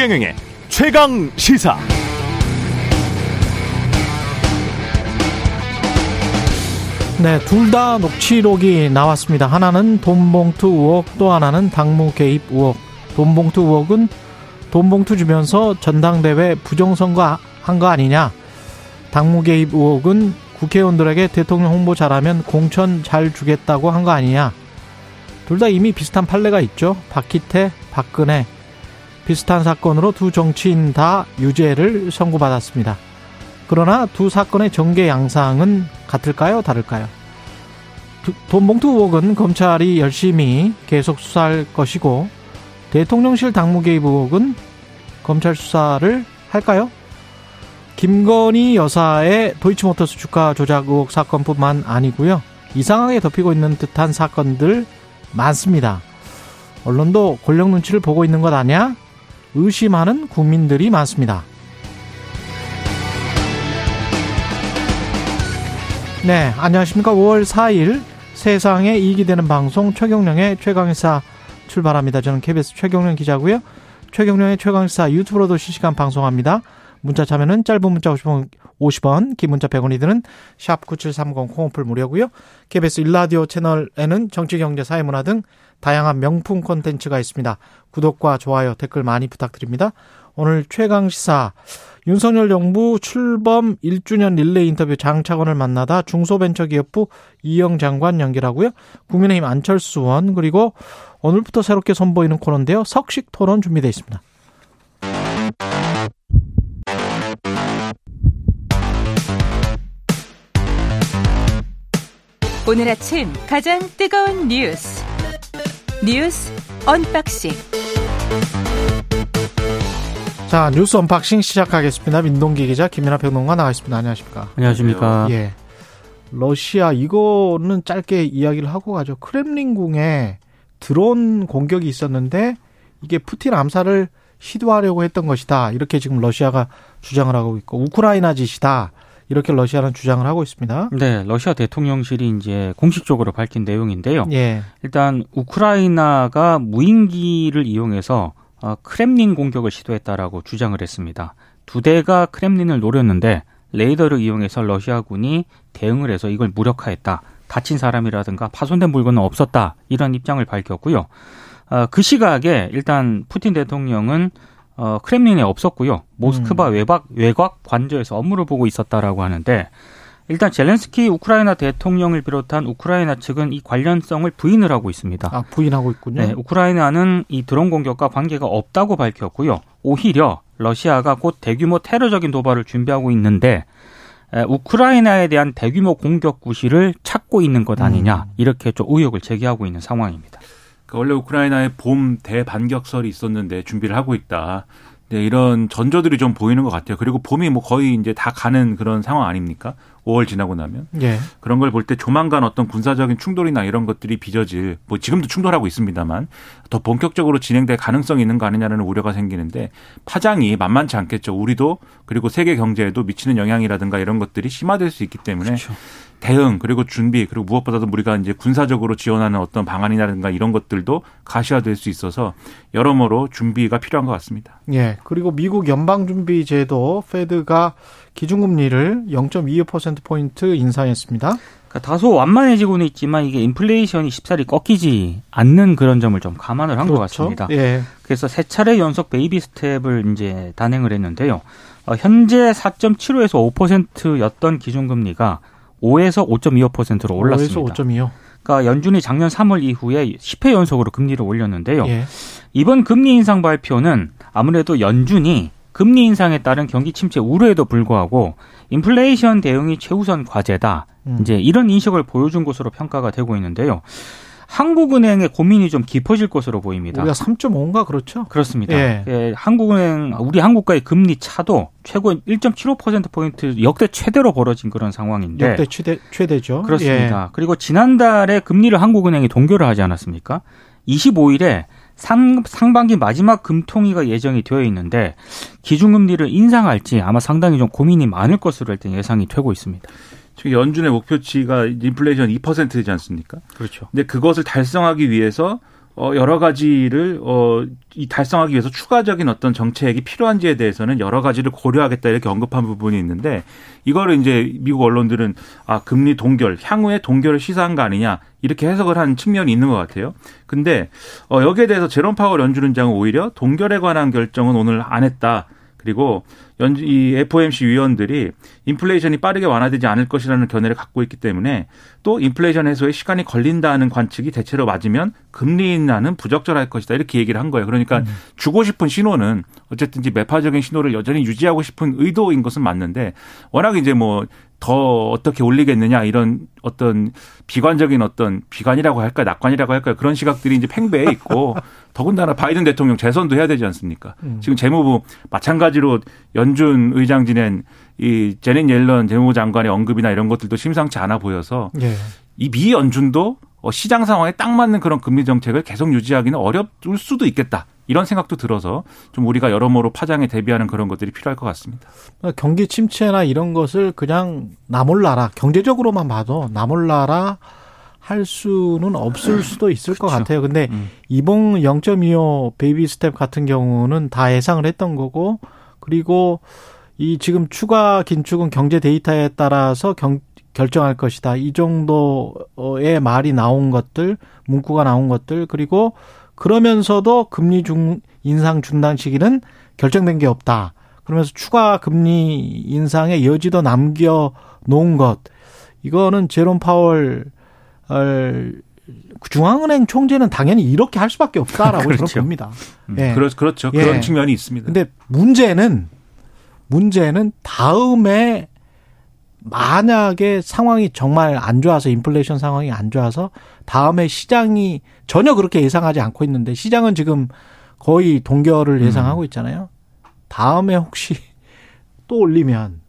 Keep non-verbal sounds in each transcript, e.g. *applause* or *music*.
최경영의 최강 시사. 네, 둘 다 녹취록이 나왔습니다. 하나는 돈봉투 의혹, 또 하나는 당무 개입 의혹. 돈봉투 의혹은 돈봉투 주면서 전당대회 부정선거 한 거 아니냐. 당무 개입 의혹은 국회의원들에게 대통령 홍보 잘하면 공천 잘 주겠다고 한 거 아니냐. 둘 다 이미 비슷한 판례가 있죠. 박희태, 박근혜. 비슷한 사건으로 두 정치인 다 유죄를 선고받았습니다. 그러나 두 사건의 전개 양상은 같을까요? 다를까요? 돈봉투 의혹은 검찰이 열심히 계속 수사할 것이고 대통령실 당무 개입 의혹은 검찰 수사를 할까요? 김건희 여사의 도이치모터스 주가 조작 의혹 사건뿐만 아니고요. 이상하게 덮이고 있는 듯한 사건들 많습니다. 언론도 권력 눈치를 보고 있는 것 아니야? 의심하는 국민들이 많습니다. 네, 안녕하십니까. 5월 4일 세상에 이익이 되는 방송 최경령의 최강의사 출발합니다. 저는 KBS 최경령 기자고요. 최경령의 최강의사 유튜브로도 실시간 방송합니다. 문자 참여는 짧은 문자 50원, 50원, 긴 문자 100원이 드는 샵 9730 콩오플 무료고요. KBS 일라디오 채널에는 정치, 경제, 사회문화 등 다양한 명품 콘텐츠가 있습니다. 구독과 좋아요, 댓글 많이 부탁드립니다. 오늘 최강시사 윤석열 정부 출범 1주년 릴레이 인터뷰 장차관을 만나다 중소벤처기업부 이영 장관 연결하고요. 국민의힘 안철수 의원 그리고 오늘부터 새롭게 선보이는 코너인데요. 석식 토론 준비되어 있습니다. 오늘 아침 가장 뜨거운 뉴스 뉴스 unboxing 자 뉴스 unboxing 시작하겠습니다. 민동기 기자 김민아 평론가 나와 있습니다. 안녕하십니까? 안녕하십니까? 예. 러시아 이거는 짧게 이야기를 하고 가죠. 크렘린궁에 드론 공격이 있었는데 이게 푸틴 암살을 시도하려고 했던 것이다. 이렇게 지금 러시아가 주장을 하고 있고 우크라이나 짓이다. 이렇게 러시아는 주장을 하고 있습니다. 네, 러시아 대통령실이 이제 공식적으로 밝힌 내용인데요. 예. 일단 우크라이나가 무인기를 이용해서 어, 크렘린 공격을 시도했다라고 주장을 했습니다. 두 대가 크렘린을 노렸는데 레이더를 이용해서 러시아군이 대응을 해서 이걸 무력화했다. 다친 사람이라든가 파손된 물건은 없었다. 이런 입장을 밝혔고요. 어, 그 시각에 일단 푸틴 대통령은 어, 크렘린에 없었고요. 모스크바 음. 외박 외곽 관저에서 업무를 보고 있었다라고 하는데 일단 젤렌스키 우크라이나 대통령을 비롯한 우크라이나 측은 이 관련성을 부인을 하고 있습니다. 아, 부인하고 있군요. 네, 우크라이나는 이 드론 공격과 관계가 없다고 밝혔고요. 오히려 러시아가 곧 대규모 테러적인 도발을 준비하고 있는데 우크라이나에 대한 대규모 공격 구실을 찾고 있는 것 아니냐 음. 이렇게 좀 의혹을 제기하고 있는 상황입니다. 그러니까 원래 우크라이나에 봄 대반격설이 있었는데 준비를 하고 있다. 네, 이런 전조들이 좀 보이는 것 같아요. 그리고 봄이 뭐 거의 이제 다 가는 그런 상황 아닙니까? 5월 지나고 나면 예. 그런 걸 볼 때 조만간 어떤 군사적인 충돌이나 이런 것들이 빚어질 뭐 지금도 충돌하고 있습니다만 더 본격적으로 진행될 가능성이 있는 거 아니냐는 우려가 생기는데 파장이 만만치 않겠죠. 우리도 그리고 세계 경제에도 미치는 영향이라든가 이런 것들이 심화될 수 있기 때문에 그렇죠. 대응 그리고 준비 그리고 무엇보다도 우리가 이제 군사적으로 지원하는 어떤 방안이라든가 이런 것들도 가시화될 수 있어서 여러모로 준비가 필요한 것 같습니다. 예. 그리고 미국 연방준비제도 Fed가 기준금리를 0.25% 포인트 인상했습니다. 그러니까 다소 완만해지고는 있지만 이게 인플레이션이 쉽사리 꺾이지 않는 그런 점을 좀 감안을 한것 그렇죠? 같습니다. 예. 그래서 세 차례 연속 baby step을 이제 단행을 했는데요. 어, 현재 4.75에서 5%였던 기준금리가 5에서 5.25%로 올랐습니다. 5에서 5.25. 그러니까 연준이 작년 3월 이후에 10회 연속으로 금리를 올렸는데요. 예. 이번 금리 인상 발표는 아무래도 연준이 금리 인상에 따른 경기 침체 우려에도 불구하고 인플레이션 대응이 최우선 과제다. 음. 이제 이런 인식을 보여준 것으로 평가가 되고 있는데요. 한국은행의 고민이 좀 깊어질 것으로 보입니다. 우리가 3.5인가 그렇죠? 그렇습니다. 예. 예, 한국은행 우리 한국과의 금리 차도 최고 1.75% 포인트 역대 최대로 벌어진 그런 상황인데 역대 최대 최대죠. 그렇습니다. 예. 그리고 지난달에 금리를 한국은행이 동결을 하지 않았습니까? 25일에 상, 상반기 마지막 금통위가 예정이 되어 있는데 기준금리를 인상할지 아마 상당히 좀 고민이 많을 것으로 일단 예상이 되고 있습니다. 지금 연준의 목표치가 인플레이션 2%지 않습니까? 그렇죠. 근데 그것을 달성하기 위해서 어, 여러 가지를, 어, 이 달성하기 위해서 추가적인 어떤 정책이 필요한지에 대해서는 여러 가지를 고려하겠다 이렇게 언급한 부분이 있는데 이거를 이제 미국 언론들은 아, 금리 동결, 향후에 동결을 시사한 거 아니냐 이렇게 해석을 한 측면이 있는 것 같아요. 근데, 어, 여기에 대해서 제롬 파월 연준은장은 오히려 동결에 관한 결정은 오늘 안 했다. 그리고 연, 이 FOMC 위원들이 인플레이션이 빠르게 완화되지 않을 것이라는 견해를 갖고 있기 때문에 또 인플레이션 해소에 시간이 걸린다는 관측이 대체로 맞으면 금리 인하는 부적절할 것이다 이렇게 얘기를 한 거예요. 그러니까 음. 주고 싶은 신호는 어쨌든지 매파적인 신호를 여전히 유지하고 싶은 의도인 것은 맞는데 워낙 이제 뭐 더 어떻게 올리겠느냐 이런 어떤 비관적인 어떤 비관이라고 할까 낙관이라고 할까 그런 시각들이 이제 팽배해 있고 *laughs* 더군다나 바이든 대통령 재선도 해야 되지 않습니까? 음. 지금 재무부 마찬가지로 연준 의장 지낸 이 재닛 옐런 재무부 장관의 언급이나 이런 것들도 심상치 않아 보여서 예. 이미 연준도 어, 시장 상황에 딱 맞는 그런 금리 정책을 계속 유지하기는 어렵을 수도 있겠다. 이런 생각도 들어서 좀 우리가 여러모로 파장에 대비하는 그런 것들이 필요할 것 같습니다. 경기 침체나 이런 것을 그냥 나몰라라 경제적으로만 봐도 나몰라라 할 수는 없을 수도 있을 그렇죠. 것 같아요. 근데 음. 이번 0.25 baby step 같은 경우는 다 예상을 했던 거고 그리고 이 지금 추가 긴축은 경제 데이터에 따라서 경, 결정할 것이다. 이 정도의 말이 나온 것들, 문구가 나온 것들, 그리고 그러면서도 금리 중 인상 중단 시기는 결정된 게 없다. 그러면서 추가 금리 인상의 여지도 남겨 놓은 것. 이거는 제롬 파월 중앙은행 총재는 당연히 이렇게 할 수밖에 없다라고 *laughs* 그렇죠. 저는 봅니다. 음, 예. 그렇, 그렇죠. 예. 그런 측면이 있습니다. 근데 문제는 문제는 다음에 만약에 상황이 정말 안 좋아서 인플레이션 상황이 안 좋아서 다음에 시장이 전혀 그렇게 예상하지 않고 있는데 시장은 지금 거의 동결을 음. 예상하고 있잖아요. 다음에 혹시 *laughs* 또 올리면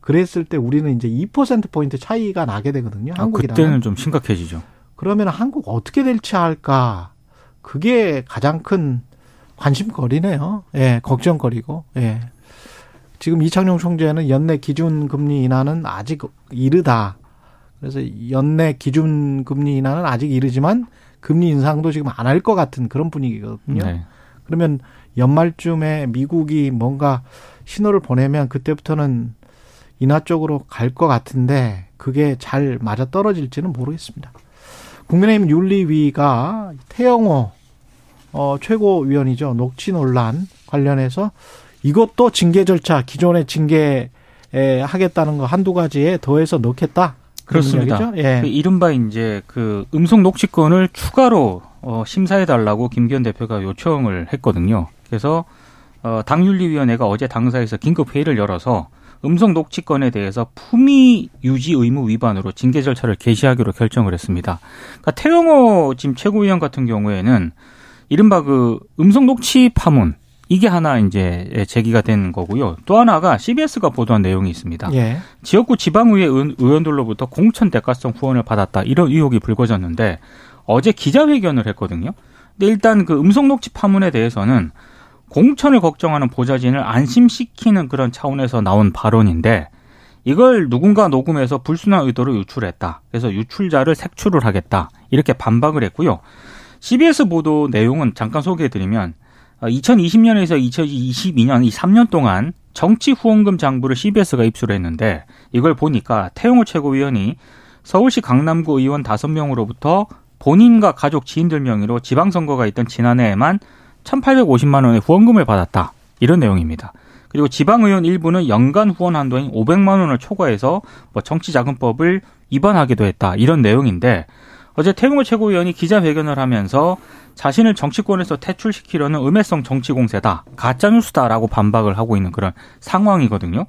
그랬을 때 우리는 이제 2% 포인트 차이가 나게 되거든요. 아, 한국이랑. 그때는 좀 심각해지죠. 그러면 한국 어떻게 될지 할까? 그게 가장 큰 관심거리네요. 예, 걱정거리고. 예. 지금 이창용 총재는 연내 기준 금리 인하는 아직 이르다. 그래서 연내 기준 금리 인하는 아직 이르지만 금리 인상도 지금 안 할 것 같은 그런 분위기거든요. 네. 그러면 연말쯤에 미국이 뭔가 신호를 보내면 그때부터는 인하 쪽으로 갈 것 같은데 그게 잘 맞아 떨어질지는 모르겠습니다. 국민의힘 윤리위가 태영호 어, 최고위원이죠. 녹취 논란 관련해서 이것도 징계 절차 기존의 징계 에 하겠다는 거 한두 가지에 더해서 넣겠다. 그렇습니다. 예. 그 이른바 이제 그 음성 녹취권을 추가로 어, 심사해 달라고 김기현 대표가 요청을 했거든요. 그래서 어, 당윤리위원회가 어제 당사에서 긴급 회의를 열어서 음성 녹취권에 대해서 품위 유지 의무 위반으로 징계 절차를 개시하기로 결정을 했습니다. 그러니까 태영호 지금 최고위원 같은 경우에는 이른바 그 음성 녹취 파문 이게 하나 이제 제기가 된 거고요. 또 하나가 CBS가 보도한 내용이 있습니다. 예. 지역구 지방의회 의원들로부터 공천 대가성 후원을 받았다 이런 의혹이 불거졌는데 어제 기자회견을 했거든요. 근데 일단 그 음성 녹취 파문에 대해서는 공천을 걱정하는 보좌진을 안심시키는 그런 차원에서 나온 발언인데 이걸 누군가 녹음해서 불순한 의도로 유출했다. 그래서 유출자를 색출을 하겠다. 이렇게 반박을 했고요. CBS 보도 내용은 잠깐 소개해드리면 2020년에서 2022년 이 3년 동안 정치 후원금 장부를 CBS가 입수를 했는데 이걸 보니까 태용호 최고위원이 서울시 강남구 의원 5명으로부터 본인과 가족 지인들 명의로 지방선거가 있던 지난해에만 1,850만 원의 후원금을 받았다. 이런 내용입니다. 그리고 지방의원 일부는 연간 후원 한도인 500만 원을 초과해서 뭐 정치자금법을 위반하기도 했다. 이런 내용인데 어제 태용호 최고위원이 기자회견을 하면서 자신을 정치권에서 퇴출시키려는 음해성 정치 공세다, 가짜 뉴스다라고 반박을 하고 있는 그런 상황이거든요.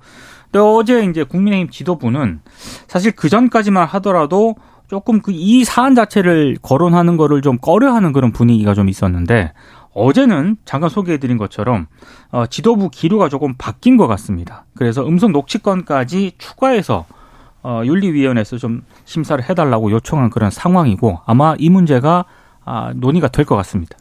근데 어제 이제 국민의힘 지도부는 사실 그 전까지만 하더라도 조금 그 이 사안 자체를 거론하는 거를 좀 꺼려하는 그런 분위기가 좀 있었는데 어제는 잠깐 소개해드린 것처럼 어, 지도부 기류가 조금 바뀐 것 같습니다. 그래서 음성 녹취권까지 추가해서 어, 윤리위원회에서 좀 심사를 해달라고 요청한 그런 상황이고 아마 이 문제가 아, 논의가 될 것 같습니다.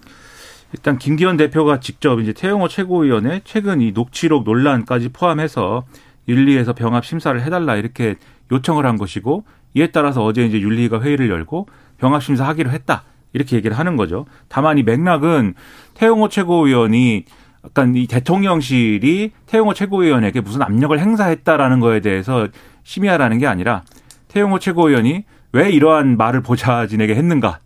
일단 김기현 대표가 직접 이제 태영호 최고위원회 최근 이 녹취록 논란까지 포함해서 윤리에서 병합 심사를 해달라 이렇게 요청을 한 것이고 이에 따라서 어제 이제 윤리가 회의를 열고 병합 심사하기로 했다. 이렇게 얘기를 하는 거죠. 다만 이 맥락은 태용호 최고위원이 약간 이 대통령실이 태용호 최고위원에게 무슨 압력을 행사했다라는 거에 대해서 심의하라는 게 아니라 태용호 최고위원이 왜 이러한 말을 보좌진에게 했는가?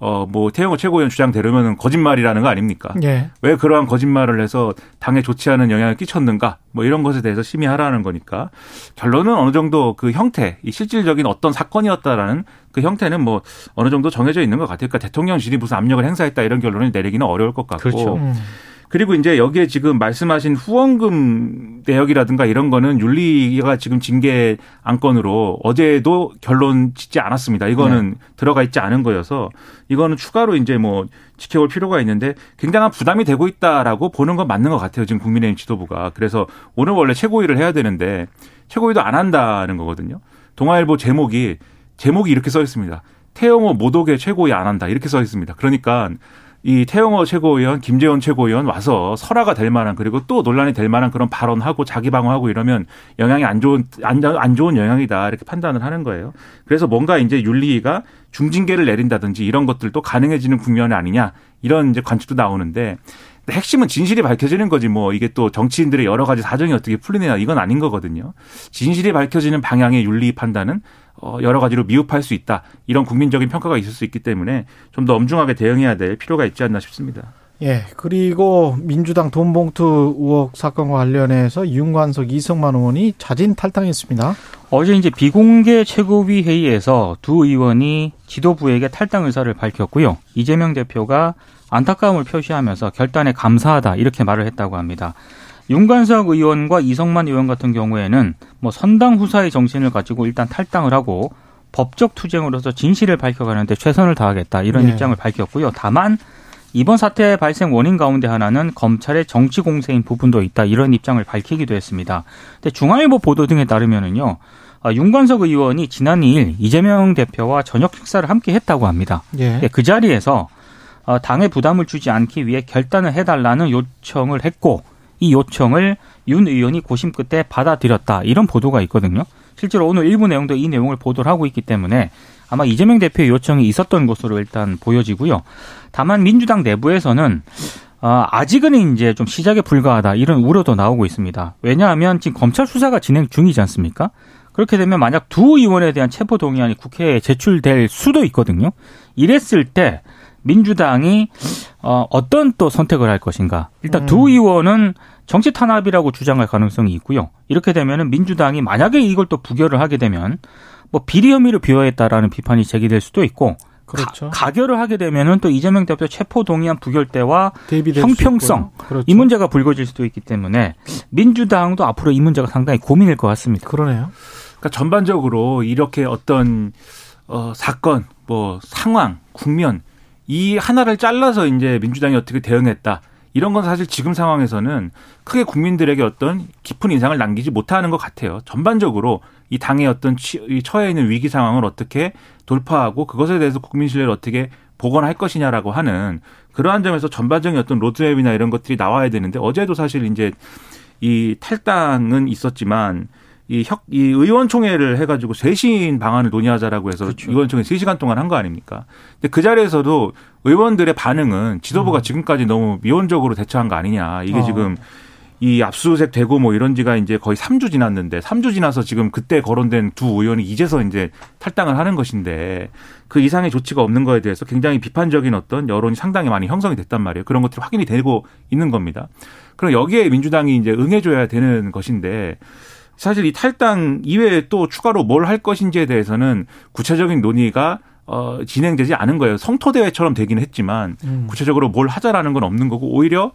어, 뭐, 태영호 최고위원 주장대로면 거짓말이라는 거 아닙니까? 예. 왜 그러한 거짓말을 해서 당에 좋지 않은 영향을 끼쳤는가? 뭐 이런 것에 대해서 심의하라는 거니까 결론은 어느 정도 그 형태, 이 실질적인 어떤 사건이었다라는 그 형태는 뭐 어느 정도 정해져 있는 것 같아요. 그러니까 대통령실이 무슨 압력을 행사했다 이런 결론을 내리기는 어려울 것 같고. 그렇죠. 음. 그리고 이제 여기에 지금 말씀하신 후원금 내역이라든가 이런 거는 윤리가 지금 징계 안건으로 어제도 결론 짓지 않았습니다. 이거는 네. 들어가 있지 않은 거여서 이거는 추가로 이제 뭐 지켜볼 필요가 있는데 굉장한 부담이 되고 있다라고 보는 건 맞는 것 같아요. 지금 국민의힘 지도부가. 그래서 오늘 원래 최고위를 해야 되는데 최고위도 안 한다는 거거든요. 동아일보 제목이 제목이 이렇게 써 있습니다. 태영호 모독의 최고위 안 한다. 이렇게 써 있습니다. 그러니까 이 태영호 최고위원, 김재원 최고위원 와서 설화가 될 만한 그리고 또 논란이 될 만한 그런 발언하고 자기 방어하고 이러면 영향이 안 좋은 안, 안 좋은 영향이다 이렇게 판단을 하는 거예요. 그래서 뭔가 이제 윤리가 중징계를 내린다든지 이런 것들도 가능해지는 국면 아니냐 이런 이제 관측도 나오는데 핵심은 진실이 밝혀지는 거지 뭐 이게 또 정치인들의 여러 가지 사정이 어떻게 풀리느냐 이건 아닌 거거든요. 진실이 밝혀지는 방향의 윤리 판단은 어, 여러 가지로 미흡할 수 있다. 이런 국민적인 평가가 있을 수 있기 때문에 좀 더 엄중하게 대응해야 될 필요가 있지 않나 싶습니다. 예. 그리고 민주당 돈봉투 의혹 사건과 관련해서 윤관석 이성만 의원이 자진 탈당했습니다. 어제 이제 비공개 최고위 회의에서 두 의원이 지도부에게 탈당 의사를 밝혔고요. 이재명 대표가 안타까움을 표시하면서 결단에 감사하다 이렇게 말을 했다고 합니다. 윤관석 의원과 이성만 의원 같은 경우에는 뭐 선당 후사의 정신을 가지고 일단 탈당을 하고 법적 투쟁으로서 진실을 밝혀가는데 최선을 다하겠다 이런 네. 입장을 밝혔고요. 다만 이번 사태 발생 원인 가운데 하나는 검찰의 정치 공세인 부분도 있다 이런 입장을 밝히기도 했습니다. 근데 중앙일보 보도 등에 따르면은요. 아, 윤관석 의원이 지난 2일 이재명 대표와 저녁 식사를 함께 했다고 합니다. 예. 그 자리에서 어, 당에 부담을 주지 않기 위해 결단을 해달라는 요청을 했고 이 요청을 윤 의원이 고심 끝에 받아들였다. 이런 보도가 있거든요. 실제로 오늘 일부 내용도 이 내용을 보도를 하고 있기 때문에 아마 이재명 대표의 요청이 있었던 것으로 일단 보여지고요. 다만 민주당 내부에서는 어, 아직은 이제 좀 시작에 불과하다 이런 우려도 나오고 있습니다. 왜냐하면 지금 검찰 수사가 진행 중이지 않습니까? 그렇게 되면 만약 두 의원에 대한 체포 동의안이 국회에 제출될 수도 있거든요. 이랬을 때 민주당이 어, 어떤 또 선택을 할 것인가. 일단 음. 두 의원은 정치 탄압이라고 주장할 가능성이 있고요. 이렇게 되면은 민주당이 만약에 이걸 또 부결을 하게 되면 뭐 비리 혐의로 비호했다라는 비판이 제기될 수도 있고 그렇죠. 가, 결을 하게 되면은 또 이재명 대표 체포 동의안 부결 때와 형평성 그렇죠. 이 문제가 불거질 수도 있기 때문에 민주당도 앞으로 이 문제가 상당히 고민일 것 같습니다. 그러네요. 그러니까 전반적으로 이렇게 어떤 어, 사건, 뭐 상황, 국면 이 하나를 잘라서 이제 민주당이 어떻게 대응했다. 이런 건 사실 지금 상황에서는 크게 국민들에게 어떤 깊은 인상을 남기지 못하는 것 같아요. 전반적으로 이 당의 어떤 처해 있는 위기 상황을 어떻게 돌파하고 그것에 대해서 국민 신뢰를 어떻게 복원할 것이냐라고 하는 그러한 점에서 전반적인 어떤 로드맵이나 이런 것들이 나와야 되는데 어제도 사실 이제 이 탈당은 있었지만 이, 혁, 이 의원총회를 해가지고 쇄신 방안을 논의하자라고 해서 그렇죠. 의원총회 3시간 동안 한 거 아닙니까? 근데 그 자리에서도 의원들의 반응은 지도부가 음. 지금까지 너무 미온적으로 대처한 거 아니냐. 이게 어. 지금 이 압수수색 되고 뭐 이런 지가 이제 거의 3주 지났는데 3주 지나서 지금 그때 거론된 두 의원이 이제서 이제 탈당을 하는 것인데 그 이상의 조치가 없는 거에 대해서 굉장히 비판적인 어떤 여론이 상당히 많이 형성이 됐단 말이에요. 그런 것들이 확인이 되고 있는 겁니다. 그럼 여기에 민주당이 이제 응해줘야 되는 것인데 사실 이 탈당 이외에 또 추가로 뭘 할 것인지에 대해서는 구체적인 논의가 어, 진행되지 않은 거예요. 성토대회처럼 되긴 했지만 음. 구체적으로 뭘 하자라는 건 없는 거고 오히려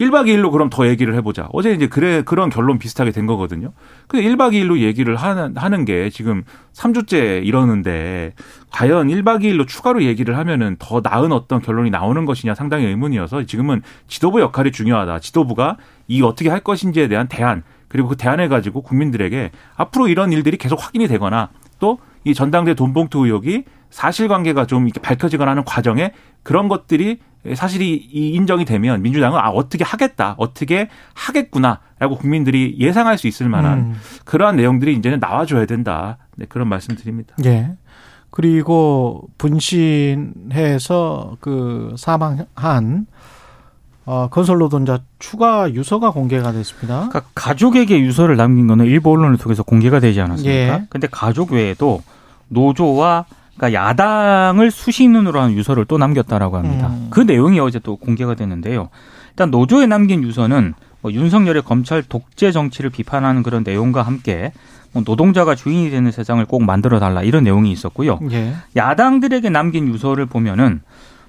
1박 2일로 그럼 더 얘기를 해보자. 어제 이제 그래, 그런 결론 비슷하게 된 거거든요. 근데 1박 2일로 얘기를 하는, 하는 게 지금 3주째 이러는데 과연 1박 2일로 추가로 얘기를 하면은 더 나은 어떤 결론이 나오는 것이냐 상당히 의문이어서 지금은 지도부 역할이 중요하다. 지도부가 이 어떻게 할 것인지에 대한 대안 그리고 그 대안을 가지고 국민들에게 앞으로 이런 일들이 계속 확인이 되거나 또 이 전당대 돈봉투 의혹이 사실관계가 좀 이렇게 밝혀지거나 하는 과정에 그런 것들이 사실이 인정이 되면 민주당은 아 어떻게 하겠다 어떻게 하겠구나라고 국민들이 예상할 수 있을 만한 음. 그러한 내용들이 이제는 나와줘야 된다 네, 그런 말씀드립니다. 예. 그리고 분신해서 그 사망한 어, 건설 노동자 추가 유서가 공개가 됐습니다. 그러니까 가족에게 유서를 남긴 거는 일부 언론을 통해서 공개가 되지 않았습니까? 예. 근데 가족 외에도 노조와 그러니까 야당을 수신으로 한 유서를 또 남겼다라고 합니다. 음. 그 내용이 어제 또 공개가 됐는데요. 일단 노조에 남긴 유서는 뭐 윤석열의 검찰 독재 정치를 비판하는 그런 내용과 함께 뭐 노동자가 주인이 되는 세상을 꼭 만들어 달라 이런 내용이 있었고요. 예. 야당들에게 남긴 유서를 보면은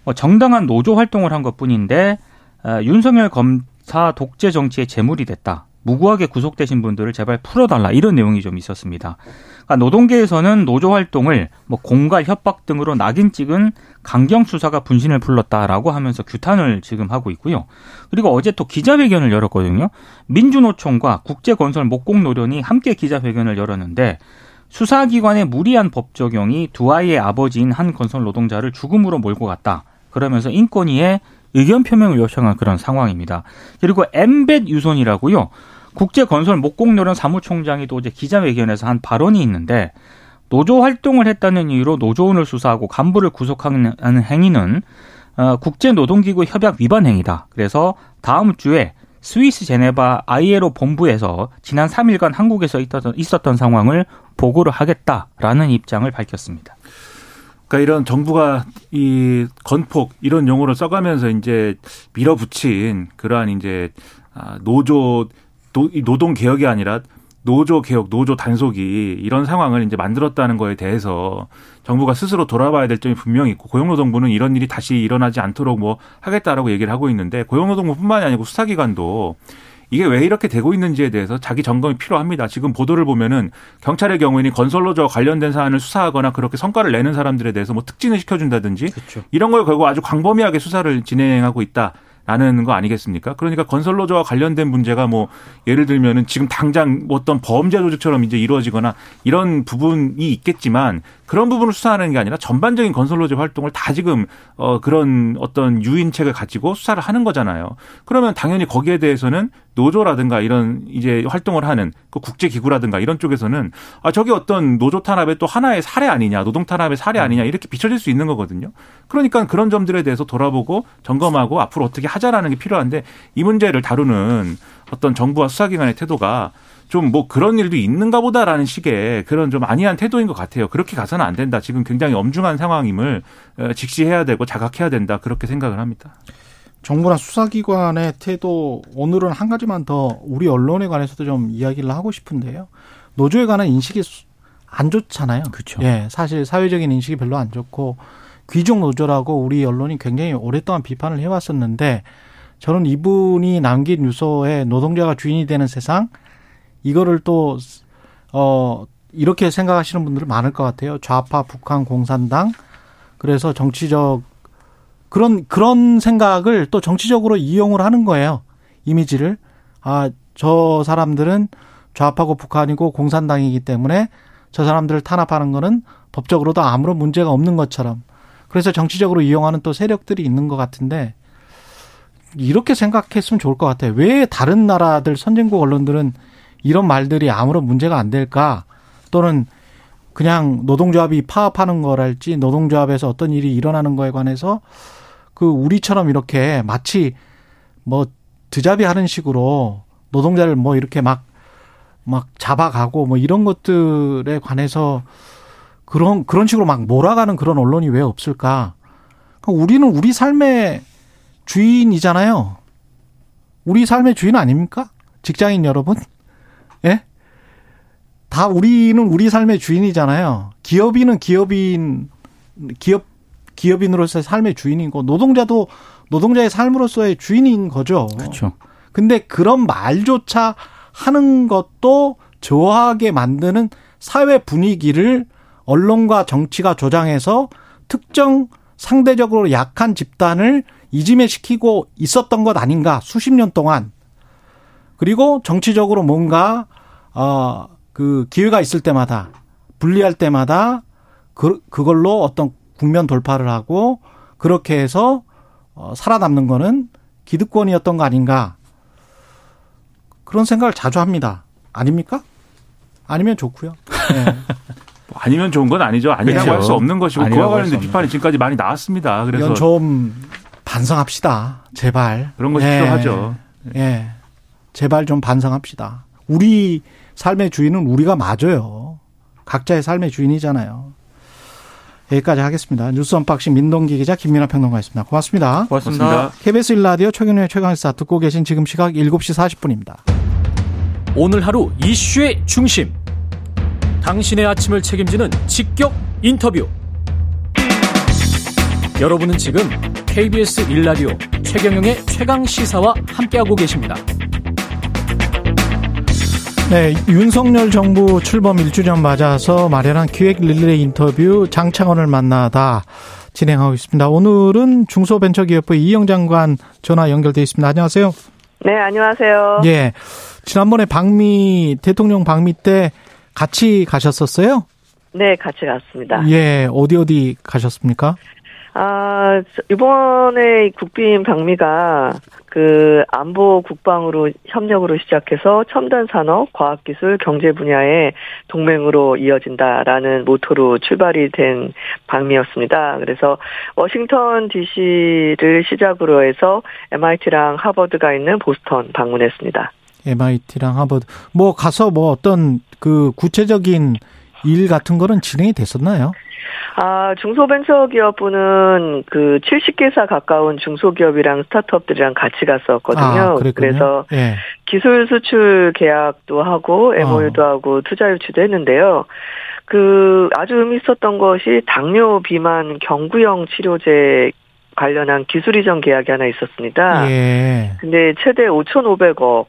뭐 정당한 노조 활동을 한 것뿐인데 어, 윤석열 검사 독재 정치의 재물이 됐다. 무고하게 구속되신 분들을 제발 풀어달라 이런 내용이 좀 있었습니다. 그러니까 노동계에서는 노조 활동을 뭐 공갈 협박 등으로 낙인 찍은 강경 수사가 분신을 불렀다라고 하면서 규탄을 지금 하고 있고요. 그리고 어제 또 기자회견을 열었거든요. 민주노총과 국제건설 목공노련이 함께 기자회견을 열었는데 수사기관의 무리한 법 적용이 두 아이의 아버지인 한 건설 노동자를 죽음으로 몰고 갔다. 그러면서 인권위에 의견 표명을 요청한 그런 상황입니다. 그리고 엠벳 유손이라고요. 국제건설 목공노련 사무총장이 또 어제 기자회견에서 한 발언이 있는데 노조 활동을 했다는 이유로 노조원을 수사하고 간부를 구속하는 행위는 어, 국제노동기구 협약 위반 행위다. 그래서 다음 주에 스위스 제네바 ILO 본부에서 지난 3일간 한국에서 있었던, 있었던 상황을 보고를 하겠다라는 입장을 밝혔습니다. 그러니까 이런 정부가 이 건폭 이런 용어를 써가면서 이제 밀어붙인 그러한 이제 아, 노조 노동 개혁이 아니라 노조 개혁, 노조 단속이 이런 상황을 이제 만들었다는 거에 대해서 정부가 스스로 돌아봐야 될 점이 분명히 있고 고용노동부는 이런 일이 다시 일어나지 않도록 뭐 하겠다라고 얘기를 하고 있는데 고용노동부뿐만이 아니고 수사기관도 이게 왜 이렇게 되고 있는지에 대해서 자기 점검이 필요합니다. 지금 보도를 보면은 경찰의 경우에는 건설로저 관련된 사안을 수사하거나 그렇게 성과를 내는 사람들에 대해서 뭐 특진을 시켜준다든지 그렇죠. 이런 걸 결국 아주 광범위하게 수사를 진행하고 있다. 라는 거 아니겠습니까? 그러니까 건설로저와 관련된 문제가 뭐 예를 들면은 지금 당장 뭐 어떤 범죄 조직처럼 이제 이루어지거나 이런 부분이 있겠지만 그런 부분을 수사하는 게 아니라 전반적인 건설로제 활동을 다 지금 어 그런 어떤 유인책을 가지고 수사를 하는 거잖아요. 그러면 당연히 거기에 대해서는 노조라든가 이런 이제 활동을 하는 그 국제 기구라든가 이런 쪽에서는 아 저게 어떤 노조 탄압의 또 하나의 사례 아니냐, 노동 탄압의 사례 아니냐 이렇게 비춰질 수 있는 거거든요. 그러니까 그런 점들에 대해서 돌아보고 점검하고 앞으로 어떻게 하자라는 게 필요한데 이 문제를 다루는 어떤 정부와 수사기관의 태도가 좀 뭐 그런 일도 있는가 보다라는 식의 그런 좀 안이한 태도인 것 같아요. 그렇게 가서는 안 된다. 지금 굉장히 엄중한 상황임을 어, 직시해야 되고 자각해야 된다. 그렇게 생각을 합니다. 정부나 수사기관의 태도 오늘은 한 가지만 더 우리 언론에 관해서도 좀 이야기를 하고 싶은데요. 노조에 관한 인식이 안 좋잖아요. 그렇죠. 예, 사실 사회적인 인식이 별로 안 좋고 귀족 노조라고 우리 언론이 굉장히 오랫동안 비판을 해왔었는데 저는 이분이 남긴 유서에 노동자가 주인이 되는 세상 이거를 또, 어, 이렇게 생각하시는 분들은 많을 것 같아요. 좌파 북한 공산당. 그래서 정치적, 그런, 그런 생각을 또 정치적으로 이용을 하는 거예요. 이미지를. 아, 저 사람들은 좌파고 북한이고 공산당이기 때문에 저 사람들을 탄압하는 거는 법적으로도 아무런 문제가 없는 것처럼. 그래서 정치적으로 이용하는 또 세력들이 있는 것 같은데 이렇게 생각했으면 좋을 것 같아요. 왜 다른 나라들 선진국 언론들은 이런 말들이 아무런 문제가 안 될까? 또는 그냥 노동조합이 파업하는 거랄지 노동조합에서 어떤 일이 일어나는 거에 관해서 그 우리처럼 이렇게 마치 뭐 드잡이 하는 식으로 노동자를 뭐 이렇게 막, 막 잡아가고 뭐 이런 것들에 관해서 그런, 그런 식으로 막 몰아가는 그런 언론이 왜 없을까? 그러니까 우리는 우리 삶의 주인이잖아요. 우리 삶의 주인 아닙니까? 직장인 여러분? 예? 다 우리는 우리 삶의 주인이잖아요. 기업인은 기업인, 기업, 기업인으로서의 삶의 주인이고, 노동자도 노동자의 삶으로서의 주인인 거죠. 그렇죠. 근데 그런 말조차 하는 것도 저하게 만드는 사회 분위기를 언론과 정치가 조장해서 특정 상대적으로 약한 집단을 이지매시키고 있었던 것 아닌가 수십 년 동안 그리고 정치적으로 뭔가 어그 기회가 있을 때마다 분리할 때마다 그 그걸로 어떤 국면 돌파를 하고 그렇게 해서 어 살아남는 거는 기득권이었던 거 아닌가 그런 생각을 자주 합니다. 아닙니까? 아니면 좋고요. 네. *laughs* 뭐 아니면 좋은 건 아니죠. 아니라고 그렇죠. 할수 없는 것이고 그와 관련된 비판이 지금까지 많이 나왔습니다. 그래서 이건 좀 반성합시다. 제발. 그런 것이 예. 필요하죠. 예. 제발 좀 반성합시다. 우리 삶의 주인은 우리가 맞아요. 각자의 삶의 주인이잖아요. 여기까지 하겠습니다. 뉴스 unboxing 민동기 기자 김민아 평론가였습니다. 고맙습니다. 고맙습니다. 고맙습니다. KBS 1라디오 최경영의 최강시사 듣고 계신 지금 시각 7시 40분입니다. 오늘 하루 이슈의 중심. 당신의 아침을 책임지는 직격 인터뷰. 여러분은 지금 KBS 1라디오 최경영의 최강 시사와 함께하고 계십니다. 네, 윤석열 정부 출범 1주년 맞아서 마련한 기획 릴레이 인터뷰 장창원을 만나다 진행하고 있습니다. 오늘은 중소벤처기업부 이영 장관 전화 연결돼 있습니다. 안녕하세요. 네, 안녕하세요. 예. 지난번에 방미 대통령 방미 때 같이 가셨었어요? 네, 같이 갔습니다. 예, 어디 어디 가셨습니까? 아, 이번에 국빈 방미가 그 안보 국방으로 협력으로 시작해서 첨단 산업, 과학기술, 경제 분야의 동맹으로 이어진다라는 모토로 출발이 된 방미였습니다. 그래서 워싱턴 DC를 시작으로 해서 MIT랑 하버드가 있는 보스턴 방문했습니다. MIT랑 하버드 뭐 가서 뭐 어떤 그 구체적인 일 같은 거는 진행이 됐었나요? 아, 중소벤처기업부는 그 70개사 가까운 중소기업이랑 스타트업들이랑 같이 갔었거든요. 아, 그래서 예. 기술 수출 계약도 하고 MOU도 어. 하고 투자 유치도 했는데요. 그 아주 의미 있었던 것이 당뇨 비만 경구형 치료제 관련한 기술 이전 계약이 하나 있었습니다. 예. 근데 최대 5,500억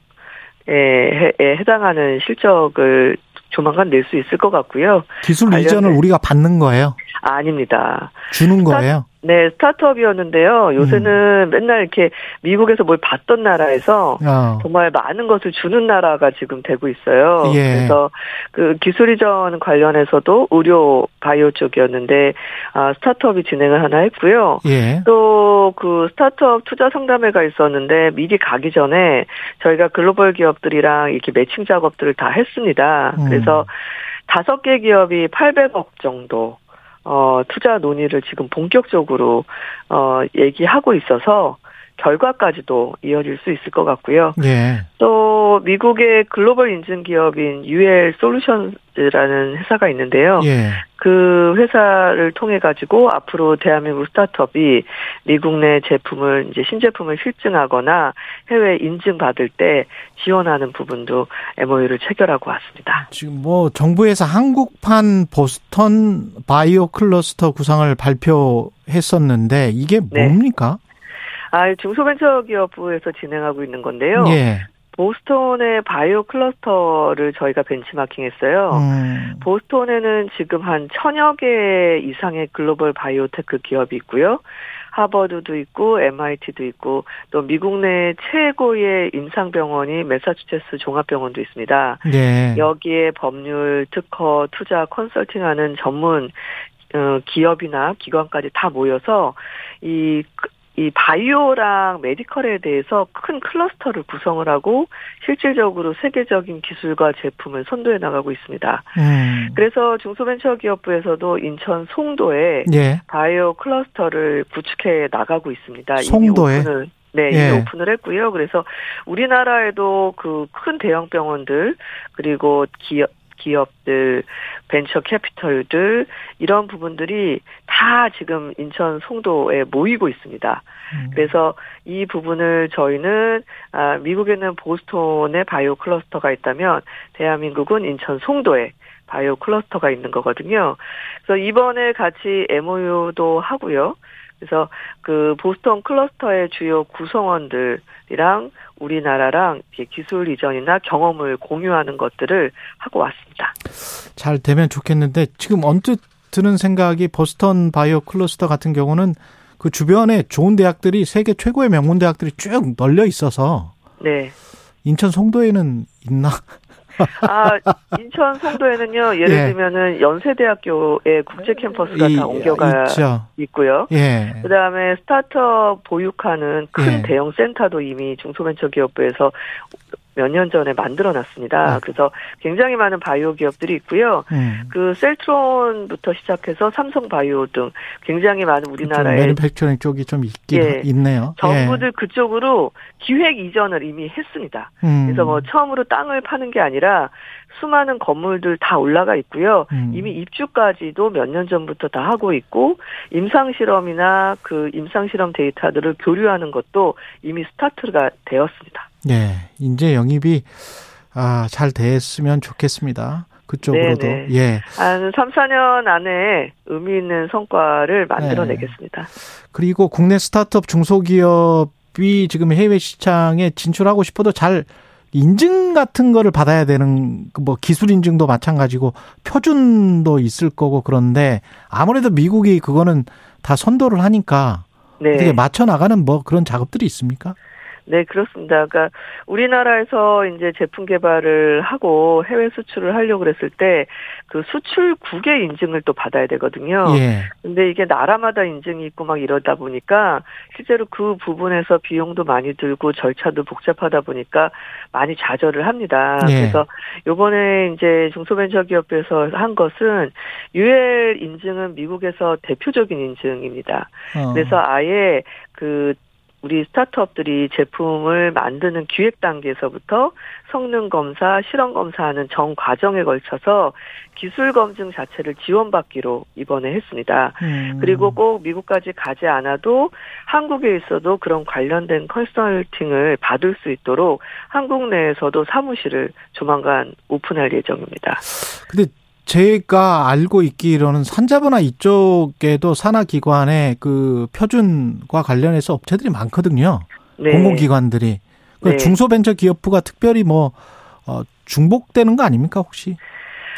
에 해당하는 실적을 조만간 낼 수 있을 것 같고요. 기술 이전을 우리가 받는 거예요? 아, 닙니다 주는 거예요? 네, 스타트업이었는데요. 요새는 음. 맨날 이렇게 미국에서 뭘 받던 나라에서 어. 정말 많은 것을 주는 나라가 지금 되고 있어요. 예. 그래서 그 기술 이전 관련해서도 의료 바이오 쪽이었는데 아, 스타트업이 진행을 하나 했고요. 예. 또그 스타트업 투자 상담회가 있었는데 미리 가기 전에 저희가 글로벌 기업들이랑 이렇게 매칭 작업들을 다 했습니다. 음. 그래서 다섯 개 기업이 800억 정도 어, 투자 논의를 지금 본격적으로 어, 얘기하고 있어서 결과까지도 이어질 수 있을 것 같고요. 예. 또 미국의 글로벌 인증 기업인 UL 솔루션 즈라는 회사가 있는데요. 예. 그 회사를 통해 가지고 앞으로 대한민국 스타트업이 미국 내 제품을 이제 신제품을 실증하거나 해외 인증 받을 때 지원하는 부분도 MOU를 체결하고 왔습니다. 지금 뭐 정부에서 한국판 보스턴 바이오 클러스터 구상을 발표했었는데 이게 네. 뭡니까? 네. 아, 중소벤처기업부에서 진행하고 있는 건데요. 예. 보스톤의 바이오 클러스터를 저희가 벤치마킹했어요. 음. 보스톤에는 지금 한 천여 개 이상의 글로벌 바이오테크 기업이 있고요. 하버드도 있고 MIT도 있고 또 미국 내 최고의 임상병원이 매사추세츠 종합병원도 있습니다. 네. 여기에 법률, 특허, 투자, 컨설팅하는 전문 어, 기업이나 기관까지 다 모여서 이 이 바이오랑 메디컬에 대해서 큰 클러스터를 구성을 하고 실질적으로 세계적인 기술과 제품을 선도해 나가고 있습니다. 음. 그래서 중소벤처기업부에서도 인천 송도에 예. 바이오 클러스터를 구축해 나가고 있습니다. 송도에 네, 예. 이미 오픈을 했고요. 그래서 우리나라에도 그 큰 대형 병원들 그리고 기업 기업들, 벤처 캐피털들 이런 부분들이 다 지금 인천 송도에 모이고 있습니다. 음. 그래서 이 부분을 저희는 아, 미국에는 보스톤에 바이오 클러스터가 있다면 대한민국은 인천 송도에 바이오 클러스터가 있는 거거든요. 그래서 이번에 같이 MOU도 하고요. 그래서 그 보스턴 클러스터의 주요 구성원들이랑 우리나라랑 기술 이전이나 경험을 공유하는 것들을 하고 왔습니다. 잘 되면 좋겠는데 지금 언뜻 드는 생각이 보스턴 바이오 클러스터 같은 경우는 그 주변에 좋은 대학들이 세계 최고의 명문 대학들이 쭉 널려 있어서 네. 인천 송도에는 있나? 아, 인천 송도에는요, 예를 예. 들면은 연세대학교의 국제 캠퍼스가 이, 다 옮겨가 있죠. 있고요. 예. 그 다음에 스타트업 보육하는 큰 예. 대형 센터도 이미 중소벤처기업부에서 몇 년 전에 만들어 놨습니다. 아. 그래서 굉장히 많은 바이오 기업들이 있고요. 음. 그 셀트론부터 시작해서 삼성 바이오 등 굉장히 많은 우리나라의 매니팩처링 쪽이 좀 있긴 예, 있네요. 정부들 예. 그쪽으로 기획 이전을 이미 했습니다. 음. 그래서 뭐 처음으로 땅을 파는 게 아니라 수많은 건물들 다 올라가 있고요. 음. 이미 입주까지도 몇 년 전부터 다 하고 있고 임상 실험이나 그 임상 실험 데이터들을 교류하는 것도 이미 스타트가 되었습니다. 네, 인재 영입이 아, 잘 됐으면 좋겠습니다. 그쪽으로도 네네. 예. 한 3, 4년 안에 의미 있는 성과를 만들어 내겠습니다. 네. 그리고 국내 스타트업 중소기업이 지금 해외 시장에 진출하고 싶어도 잘 인증 같은 거를 받아야 되는 뭐 기술 인증도 마찬가지고 표준도 있을 거고 그런데 아무래도 미국이 그거는 다 선도를 하니까 네. 어떻게 맞춰 나가는 뭐 그런 작업들이 있습니까? 네, 그렇습니다. 그러니까 우리나라에서 이제 제품 개발을 하고 해외 수출을 하려고 그랬을 때 그 수출국의 인증을 또 받아야 되거든요. 예. 근데 이게 나라마다 인증이 있고 막 이러다 보니까 실제로 그 부분에서 비용도 많이 들고 절차도 복잡하다 보니까 많이 좌절을 합니다. 예. 그래서 요번에 이제 중소벤처기업에서 한 것은 UL 인증은 미국에서 대표적인 인증입니다. 어. 그래서 아예 그 우리 스타트업들이 제품을 만드는 기획 단계에서부터 성능 검사, 실험 검사하는 전 과정에 걸쳐서 기술 검증 자체를 지원받기로 이번에 했습니다. 음. 그리고 꼭 미국까지 가지 않아도 한국에 있어도 그런 관련된 컨설팅을 받을 수 있도록 한국 내에서도 사무실을 조만간 오픈할 예정입니다. 근데 제가 알고 있기로는 산자부나 이쪽에도 산하기관의 그 표준과 관련해서 업체들이 많거든요. 네. 공공기관들이. 그 네. 중소벤처기업부가 특별히 뭐, 어, 중복되는 거 아닙니까, 혹시?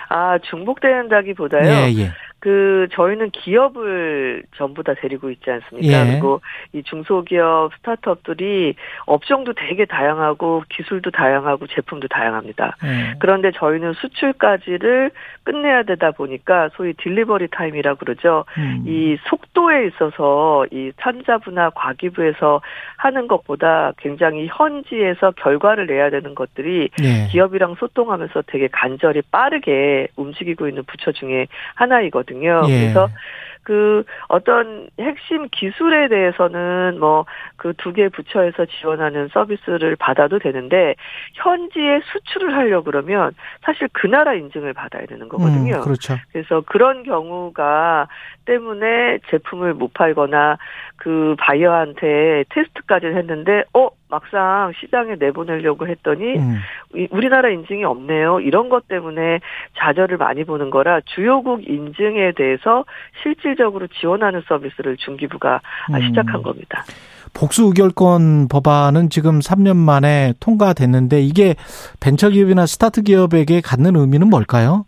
아, 중복된다기보다요. 예, 예. 그 저희는 기업을 전부 다 데리고 있지 않습니까? 예. 그리고 이 중소기업 스타트업들이 업종도 되게 다양하고 기술도 다양하고 제품도 다양합니다. 예. 그런데 저희는 수출까지를 끝내야 되다 보니까 소위 딜리버리 타임이라 그러죠. 음. 이 속도에 있어서 이 산자부나 과기부에서 하는 것보다 굉장히 현지에서 결과를 내야 되는 것들이 예. 기업이랑 소통하면서 되게 간절히 빠르게 움직이고 있는 부처 중에 하나이거든요. 있거든요. 예. 그래서 그 어떤 핵심 기술에 대해서는 뭐 그 두 개 부처에서 지원하는 서비스를 받아도 되는데 현지에 수출을 하려 그러면 사실 그 나라 인증을 받아야 되는 거거든요. 음, 그렇죠. 그래서 그런 경우가 때문에 제품을 못 팔거나 그 바이어한테 테스트까지 했는데 어 막상 시장에 내보내려고 했더니 음. 우리나라 인증이 없네요. 이런 것 때문에 좌절을 많이 보는 거라 주요국 인증에 대해서 실질적으로 지원하는 서비스를 중기부가 음. 시작한 겁니다. 복수 의결권 법안은 지금 3년 만에 통과됐는데 이게 벤처기업이나 스타트 기업에게 갖는 의미는 뭘까요?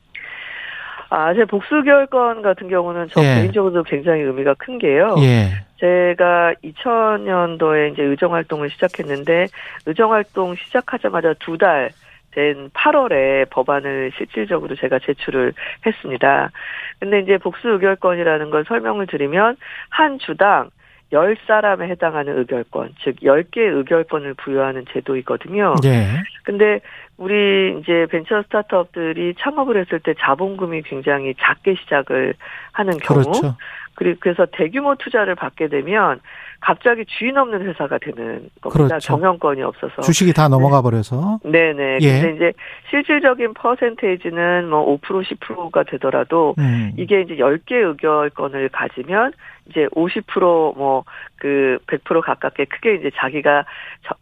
아, 제 복수결권 같은 경우는 저 예. 개인적으로도 굉장히 의미가 큰 게요. 예. 제가 2000년도에 이제 의정활동을 시작했는데, 의정활동 시작하자마자 두 달 된 8월에 법안을 실질적으로 제가 제출을 했습니다. 근데 이제 복수 의결권이라는 걸 설명을 드리면, 한 주당 10사람에 해당하는 의결권, 즉 10개의 의결권을 부여하는 제도이거든요. 네. 근데 우리 이제 벤처 스타트업들이 창업을 했을 때 자본금이 굉장히 작게 시작을 하는 경우 그렇죠. 그리고 그래서 대규모 투자를 받게 되면 갑자기 주인 없는 회사가 되는 겁니다. 그렇죠. 경영권이 없어서 주식이 다 넘어가 버려서. 네, 네. 예. 근데 이제 실질적인 퍼센테이지는 뭐 5% 10%가 되더라도 음. 이게 이제 10개 의결권을 가지면 이제 50%뭐 그 100% 가깝게 크게 이제 자기가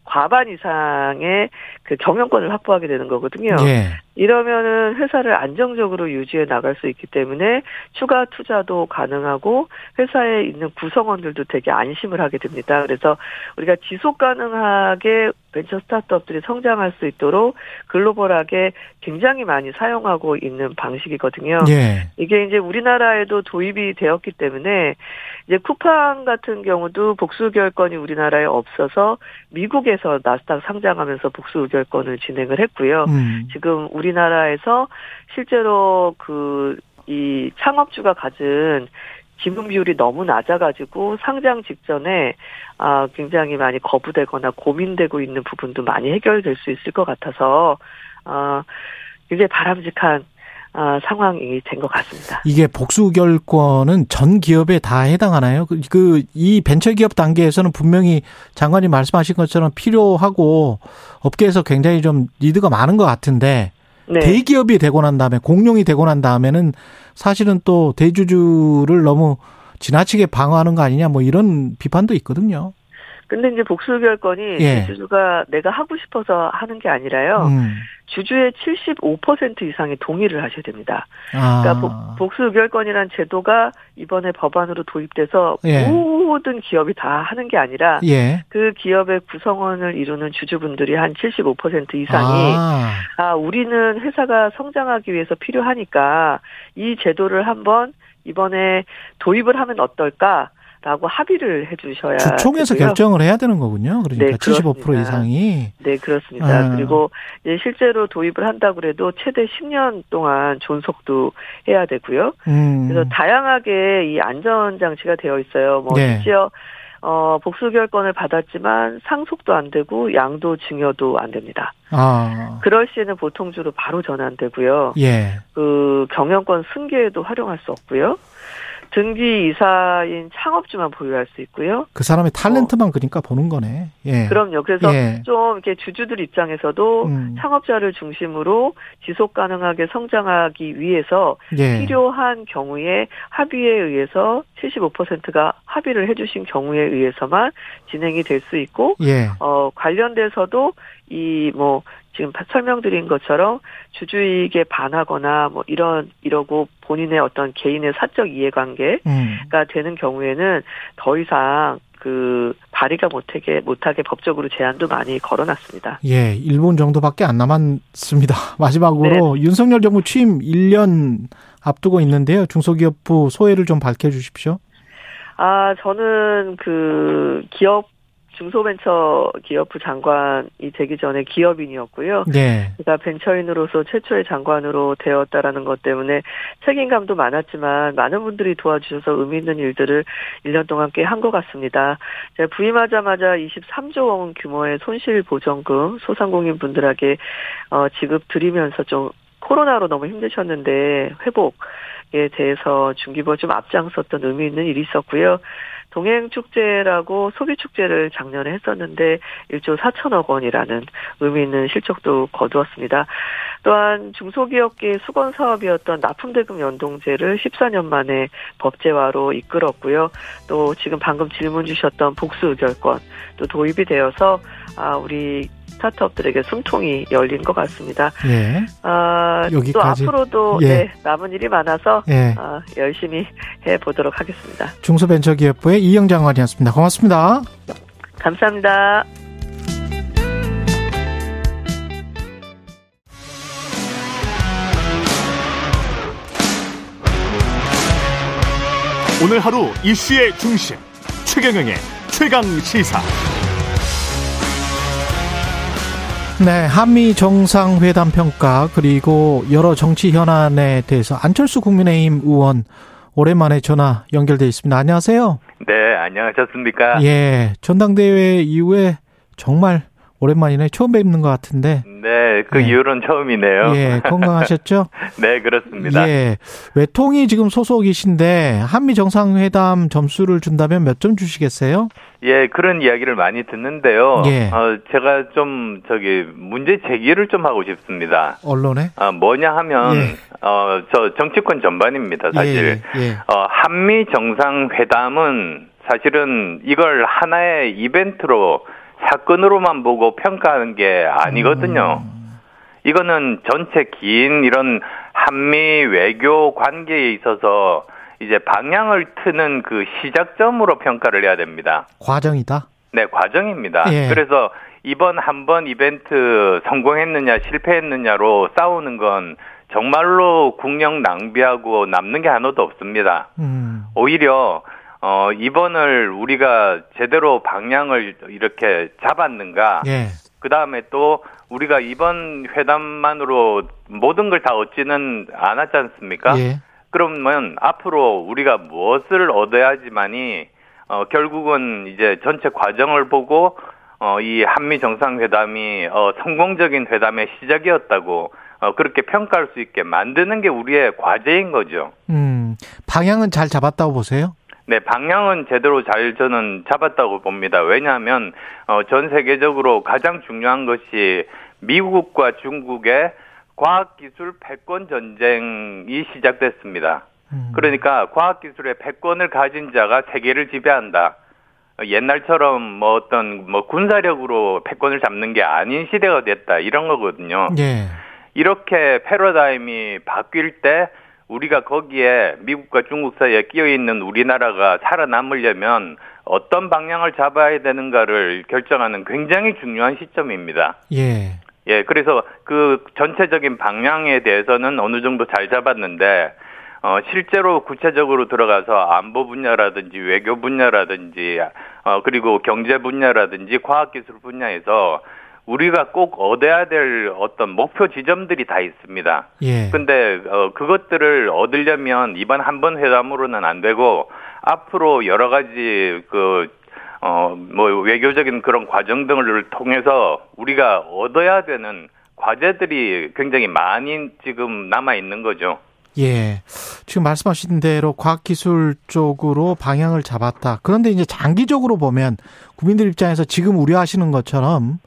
과반 이상의 그 경영권을 확보하게 되는 거거든요. 예. 이러면은 회사를 안정적으로 유지해 나갈 수 있기 때문에 추가 투자도 가능하고 회사에 있는 구성원들도 되게 안심을 하게 됩니다. 그래서 우리가 지속 가능하게 벤처 스타트업들이 성장할 수 있도록 글로벌하게 굉장히 많이 사용하고 있는 방식이거든요. 예. 이게 이제 우리나라에도 도입이 되었기 때문에 이제 쿠팡 같은 경우도 복수 결권이 우리나라에 없어서 미국에서 나스닥 상장하면서 복수 결권을 진행을 했고요. 음. 지금 우리나라에서 실제로 그 이 창업주가 가진 지분 비율이 너무 낮아가지고 상장 직전에 아 굉장히 많이 거부되거나 고민되고 있는 부분도 많이 해결될 수 있을 것 같아서 아 굉장히 바람직한 어, 상황이 된 것 같습니다. 이게 복수 결권은 전 기업에 다 해당하나요? 그, 그, 이 벤처기업 단계에서는 분명히 장관이 말씀하신 것처럼 필요하고 업계에서 굉장히 좀 리드가 많은 것 같은데 네. 대기업이 되고 난 다음에 공룡이 되고 난 다음에는 사실은 또 대주주를 너무 지나치게 방어하는 거 아니냐 뭐 이런 비판도 있거든요. 근데 이제 복수 결권이 예. 주주가 내가 하고 싶어서 하는 게 아니라요. 음. 주주의 75% 이상이 동의를 하셔야 됩니다. 아. 그러니까 복수 의결권이라는 제도가 이번에 법안으로 도입돼서 예. 모 든 기업이 다 하는 게 아니라 예. 그 기업의 구성원을 이루는 주주분들이 한 75% 이상이 아. 아 우리는 회사가 성장하기 위해서 필요하니까 이 제도를 한번 이번에 도입을 하면 어떨까? 라고 합의를 해주셔야 주총에서 되고요. 결정을 해야 되는 거군요. 그러니까 네, 75% 이상이 네 그렇습니다. 아. 그리고 실제로 도입을 한다 그래도 최대 10년 동안 존속도 해야 되고요. 음. 그래서 다양하게 이 안전 장치가 되어 있어요. 뭐 네. 심지어 어, 복수 결권을 받았지만 상속도 안 되고 양도 증여도 안 됩니다. 아. 그럴 시에는 보통주로 바로 전환되고요. 예. 그 경영권 승계에도 활용할 수 없고요. 등기 이사인 창업주만 보유할 수 있고요. 그 사람의 탤런트만 어. 그러니까 보는 거네. 예. 그럼요. 그래서 예. 좀 이렇게 주주들 입장에서도 음. 창업자를 중심으로 지속 가능하게 성장하기 위해서 예. 필요한 경우에 합의에 의해서 75%가 합의를 해주신 경우에 의해서만 진행이 될 수 있고, 예. 어 관련돼서도 이 뭐 지금 설명드린 것처럼 주주이익에 반하거나 뭐 이런 이러고 본인의 어떤 개인의 사적 이해관계가 음. 되는 경우에는 더 이상 그 발의가 못하게 못하게 법적으로 제한도 많이 걸어놨습니다. 예, 1분 정도밖에 안 남았습니다. *laughs* 마지막으로 네. 윤석열 정부 취임 1년 앞두고 있는데요. 중소기업부 소회를 좀 밝혀 주십시오. 아, 저는 그 기업 중소벤처 기업부 장관이 되기 전에 기업인이었고요. 네. 제가 벤처인으로서 최초의 장관으로 되었다라는 것 때문에 책임감도 많았지만 많은 분들이 도와주셔서 의미 있는 일들을 1년 동안 꽤 한 것 같습니다. 제가 부임하자마자 23조 원 규모의 손실 보전금 소상공인 분들에게 어, 지급 드리면서 좀 코로나로 너무 힘드셨는데 회복에 대해서 중기부 좀 앞장섰던 의미 있는 일이 있었고요. 동행축제라고 소비축제를 작년에 했었는데 1조 4천억 원이라는 의미 있는 실적도 거두었습니다. 또한 중소기업계 수건 사업이었던 납품대금 연동제를 14년 만에 법제화로 이끌었고요. 또 지금 방금 질문 주셨던 복수 의결권 또 도입이 되어서 아 우리 스타트업들에게 숨통이 열린 것 같습니다. 예. 아, 여기까지. 또 앞으로도 예. 네, 남은 일이 많아서 예. 아, 열심히 해보도록 하겠습니다. 중소벤처기업부의 이영 장관이었습니다. 고맙습니다. 감사합니다. 오늘 하루 이슈의 중심 최경영의 최강 시사. 네, 한미 정상회담 평가 그리고 여러 정치 현안에 대해서 안철수 국민의힘 의원 오랜만에 전화 연결돼 있습니다. 안녕하세요. 네, 안녕하셨습니까? 예, 전당대회 이후에 정말 오랜만이네. 처음 뵙는 것 같은데. 네, 그 예. 이후로는 처음이네요. 예, 건강하셨죠? *laughs* 네, 그렇습니다. 예. 외통이 지금 소속이신데 한미 정상회담 점수를 준다면 몇 점 주시겠어요? 예, 그런 이야기를 많이 듣는데요. 예. 어, 제가 좀 저기 문제 제기를 좀 하고 싶습니다. 언론에? 어, 뭐냐 하면 예. 어, 저 정치권 전반입니다, 사실. 예, 예. 어, 한미 정상회담은 사실은 이걸 하나의 이벤트로 사건으로만 보고 평가하는 게 아니거든요. 음. 이거는 전체 긴 이런 한미 외교 관계에 있어서 이제 방향을 트는 그 시작점으로 평가를 해야 됩니다. 과정이다? 네, 과정입니다. 예. 그래서 이번 한 번 이벤트 성공했느냐 실패했느냐로 싸우는 건 정말로 국력 낭비하고 남는 게 하나도 없습니다. 음. 오히려 어, 이번을 우리가 제대로 방향을 이렇게 잡았는가. 예. 그 다음에 또 우리가 이번 회담만으로 모든 걸 다 얻지는 않았지 않습니까? 예. 그러면 앞으로 우리가 무엇을 얻어야지만이 어, 결국은 이제 전체 과정을 보고 어, 이 한미 정상회담이 어, 성공적인 회담의 시작이었다고 어, 그렇게 평가할 수 있게 만드는 게 우리의 과제인 거죠. 음, 방향은 잘 잡았다고 보세요? 네, 방향은 제대로 잘 저는 잡았다고 봅니다. 왜냐하면 어, 전 세계적으로 가장 중요한 것이 미국과 중국의 과학기술 패권 전쟁이 시작됐습니다. 음. 그러니까 과학기술의 패권을 가진 자가 세계를 지배한다. 옛날처럼 뭐 어떤 뭐 군사력으로 패권을 잡는 게 아닌 시대가 됐다 이런 거거든요. 예. 이렇게 패러다임이 바뀔 때 우리가 거기에 미국과 중국 사이에 끼어 있는 우리나라가 살아남으려면 어떤 방향을 잡아야 되는가를 결정하는 굉장히 중요한 시점입니다. 예. 예, 그래서 그 전체적인 방향에 대해서는 어느 정도 잘 잡았는데 어, 실제로 구체적으로 들어가서 안보 분야라든지 외교 분야라든지 어, 그리고 경제 분야라든지 과학기술 분야에서 우리가 꼭 얻어야 될 어떤 목표 지점들이 다 있습니다. 예. 근데 어, 그것들을 얻으려면 이번 한 번 회담으로는 안 되고 앞으로 여러 가지 그 어, 뭐 외교적인 그런 과정 등을 통해서 우리가 얻어야 되는 과제들이 굉장히 많이 지금 남아 있는 거죠. 예. 지금 말씀하신 대로 과학기술 쪽으로 방향을 잡았다. 그런데 이제 장기적으로 보면 국민들 입장에서 지금 우려하시는 것처럼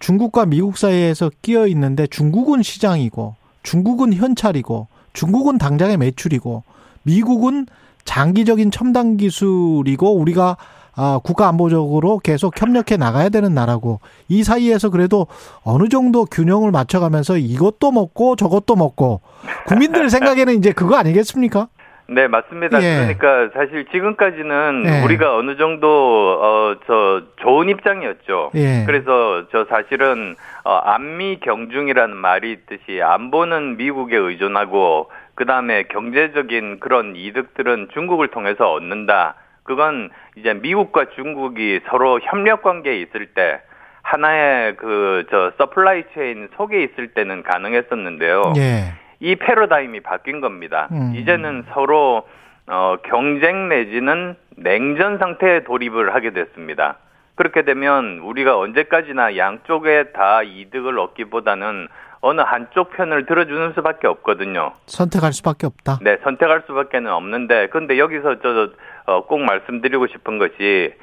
중국과 미국 사이에서 끼어 있는데 중국은 시장이고 중국은 현찰이고 중국은 당장의 매출이고 미국은 장기적인 첨단 기술이고 우리가 아, 국가 안보적으로 계속 협력해 나가야 되는 나라고 이 사이에서 그래도 어느 정도 균형을 맞춰가면서 이것도 먹고 저것도 먹고 국민들 생각에는 이제 그거 아니겠습니까? 네, 맞습니다. 예. 그러니까 사실 지금까지는 예. 우리가 어느 정도 어 저 좋은 입장이었죠. 예. 그래서 저 사실은 어 안미경중이라는 말이 있듯이 안보는 미국에 의존하고 그다음에 경제적인 그런 이득들은 중국을 통해서 얻는다. 그건 이제 미국과 중국이 서로 협력 관계에 있을 때 하나의 그 저 supply chain 속에 있을 때는 가능했었는데요. 예. 이 패러다임이 바뀐 겁니다. 음. 이제는 서로 어 경쟁 내지는 냉전 상태에 돌입을 하게 됐습니다. 그렇게 되면 우리가 언제까지나 양쪽에 다 이득을 얻기보다는 어느 한쪽 편을 들어주는 수밖에 없거든요. 선택할 수밖에 없다. 네, 선택할 수밖에는 없는데, 근데 여기서 저꼭 어, 말씀드리고 싶은 것이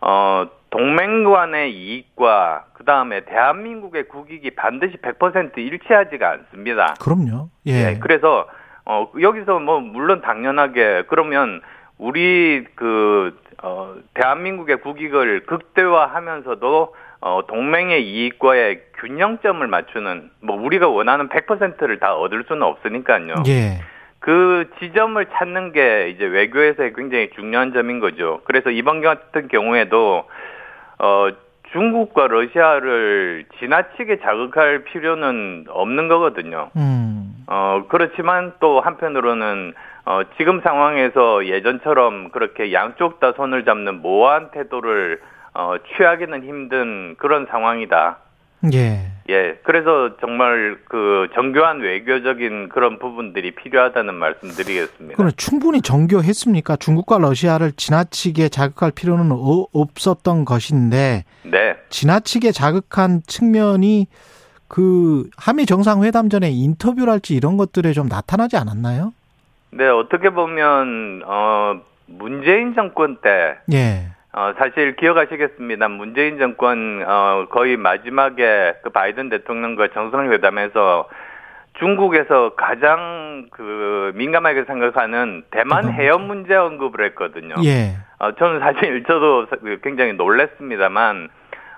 어 동맹 간의 이익과 그 다음에 대한민국의 국익이 반드시 100% 일치하지가 않습니다. 그럼요. 예. 네, 그래서 어 여기서 뭐 물론 당연하게 그러면 우리 그 어, 대한민국의 국익을 극대화하면서도 어, 동맹의 이익과의 균형점을 맞추는 뭐 우리가 원하는 100%를 다 얻을 수는 없으니까요. 예. 그 지점을 찾는 게 이제 외교에서의 굉장히 중요한 점인 거죠. 그래서 이번 같은 경우에도 어 중국과 러시아를 지나치게 자극할 필요는 없는 거거든요. 음. 어 그렇지만 또 한편으로는 어 지금 상황에서 예전처럼 그렇게 양쪽 다 손을 잡는 모호한 태도를 어, 취하기는 힘든 그런 상황이다. 예. 예. 그래서 정말 그 정교한 외교적인 그런 부분들이 필요하다는 말씀드리겠습니다. 그럼 충분히 정교했습니까? 중국과 러시아를 지나치게 자극할 필요는 없었던 것인데. 네. 지나치게 자극한 측면이 그 한미 정상회담 전에 인터뷰랄지 이런 것들에 좀 나타나지 않았나요? 네, 어떻게 보면 어 문재인 정권 때 예. 어, 사실 기억하시겠습니다. 문재인 정권, 어, 거의 마지막에 그 바이든 대통령과 정상회 담에서 중국에서 가장 그 민감하게 생각하는 대만 해협 문제 언급을 했거든요. 예. 어, 저는 사실 *laughs* 저도 굉장히 놀랐습니다만,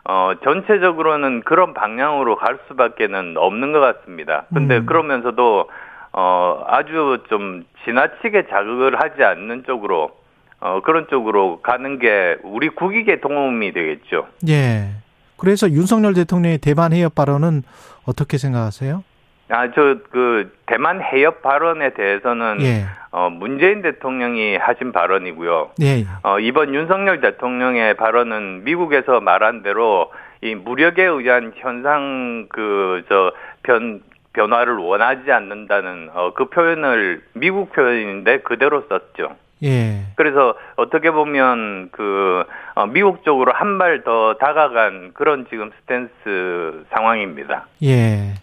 어, 전체적으로는 그런 방향으로 갈 수밖에는 없는 것 같습니다. 근데 음. 그러면서도, 어, 아주 좀 지나치게 자극을 하지 않는 쪽으로, 어, 그런 쪽으로 가는 게 우리 국익에 도움이 되겠죠. 예. 그래서 윤석열 대통령의 대만 해협 발언은 어떻게 생각하세요? 아, 저, 그, 대만 해협 발언에 대해서는, 예. 어, 문재인 대통령이 하신 발언이고요. 예. 어, 이번 윤석열 대통령의 발언은 미국에서 말한 대로 이 무력에 의한 현상, 그, 저, 변, 변화를 원하지 않는다는 어, 그 표현을 미국 표현인데 그대로 썼죠. 예. 그래서 어떻게 보면 그 어, 미국 쪽으로 한 발 더 다가간 그런 지금 스탠스 상황입니다. 예.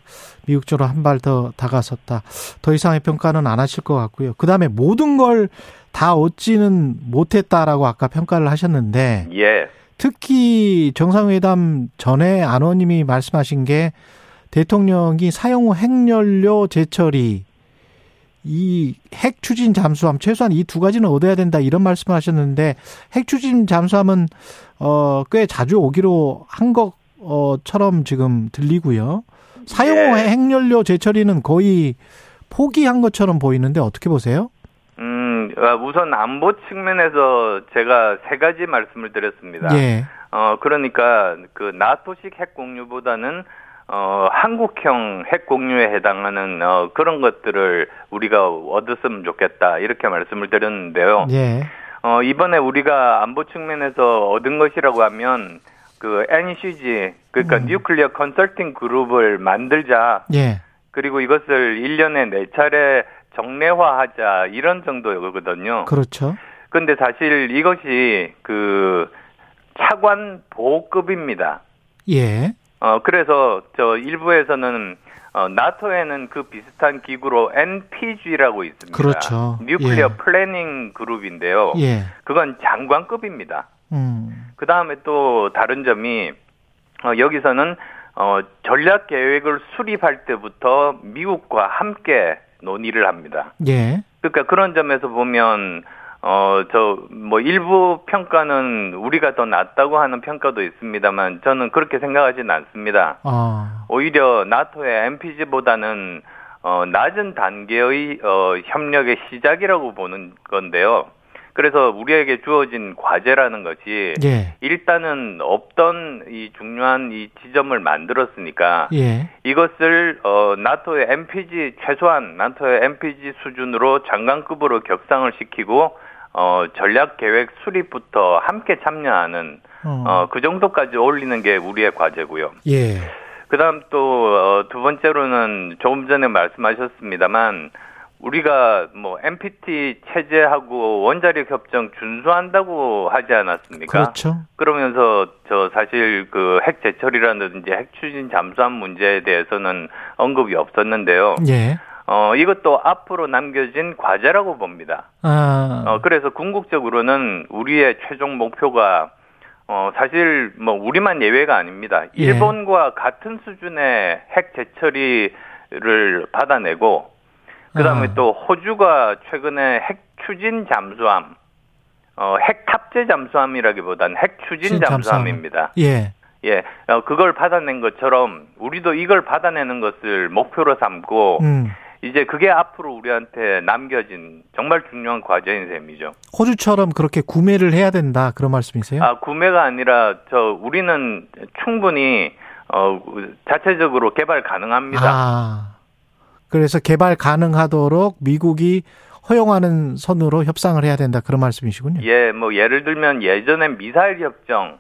미국 쪽으로 한 발 더 다가섰다. 더 이상의 평가는 안 하실 것 같고요. 그 다음에 모든 걸 다 얻지는 못했다라고 아까 평가를 하셨는데. 예. 특히 정상회담 전에 안원님이 말씀하신 게 대통령이 사용 후 핵연료 재처리 이 핵 추진 잠수함 최소한 이 두 가지는 얻어야 된다 이런 말씀을 하셨는데 핵 추진 잠수함은 어꽤 자주 오기로 한 것처럼 지금 들리고요. 사용 후 네. 핵연료 재처리는 거의 포기한 것처럼 보이는데 어떻게 보세요? 음, 아, 우선 안보 측면에서 제가 세 가지 말씀을 드렸습니다. 예. 어, 그러니까 그 나토식 핵 공유보다는 어, 한국형 핵 공유에 해당하는 어, 그런 것들을 우리가 얻었으면 좋겠다 이렇게 말씀을 드렸는데요. 예. 어, 이번에 우리가 안보 측면에서 얻은 것이라고 하면 그 NCG 그러니까 음. 뉴클리어 컨설팅 그룹을 만들자. 예. 그리고 이것을 1년에 4차례 정례화하자 이런 정도거든요. 그렇죠. 근데 사실 이것이 그 차관보급입니다. 예. 어, 그래서 저 일부에서는 어, 나토에는 그 비슷한 기구로 NPG라고 있습니다. 그렇죠. nuclear 예. planning group인데요. 예. 그건 장관급입니다. 음. 그 다음에 또 다른 점이 어, 여기서는 어, 전략 계획을 수립할 때부터 미국과 함께 논의를 합니다. 예. 그러니까 그런 점에서 보면 어, 저, 뭐, 일부 평가는 우리가 더 낫다고 하는 평가도 있습니다만, 저는 그렇게 생각하지는 않습니다. 아. 오히려 나토의 MPG보다는, 어, 낮은 단계의, 어, 협력의 시작이라고 보는 건데요. 그래서 우리에게 주어진 과제라는 것이 예. 일단은 없던 이 중요한 이 지점을 만들었으니까 예. 이것을 어 나토의 MPG 최소한 나토의 MPG 수준으로 장관급으로 격상을 시키고 어, 전략 계획 수립부터 함께 참여하는 어. 어, 그 정도까지 올리는 게 우리의 과제고요. 예. 그다음 또두 어, 번째로는 조금 전에 말씀하셨습니다만 우리가 뭐 NPT 체제하고 원자력 협정 준수한다고 하지 않았습니까? 그렇죠. 그러면서 저 사실 그핵 재처리라든지 핵 추진 잠수함 문제에 대해서는 언급이 없었는데요. 예. 어, 이것도 앞으로 남겨진 과제라고 봅니다. 아. 어, 그래서 궁극적으로는 우리의 최종 목표가 어, 사실 뭐 우리만 예외가 아닙니다. 예. 일본과 같은 수준의 핵 재처리를 받아내고 그다음에 아. 또 호주가 최근에 핵 추진 잠수함 어, 핵 탑재 잠수함이라기보다는 핵 추진 잠수함입니다. 예. 예, 어, 그걸 받아낸 것처럼 우리도 이걸 받아내는 것을 목표로 삼고 음. 이제 그게 앞으로 우리한테 남겨진 정말 중요한 과제인 셈이죠. 호주처럼 그렇게 구매를 해야 된다 그런 말씀이세요? 아 구매가 아니라 저 우리는 충분히 어 자체적으로 개발 가능합니다. 아, 그래서 개발 가능하도록 미국이 허용하는 선으로 협상을 해야 된다 그런 말씀이시군요. 예, 뭐 예를 들면 예전에 미사일 협정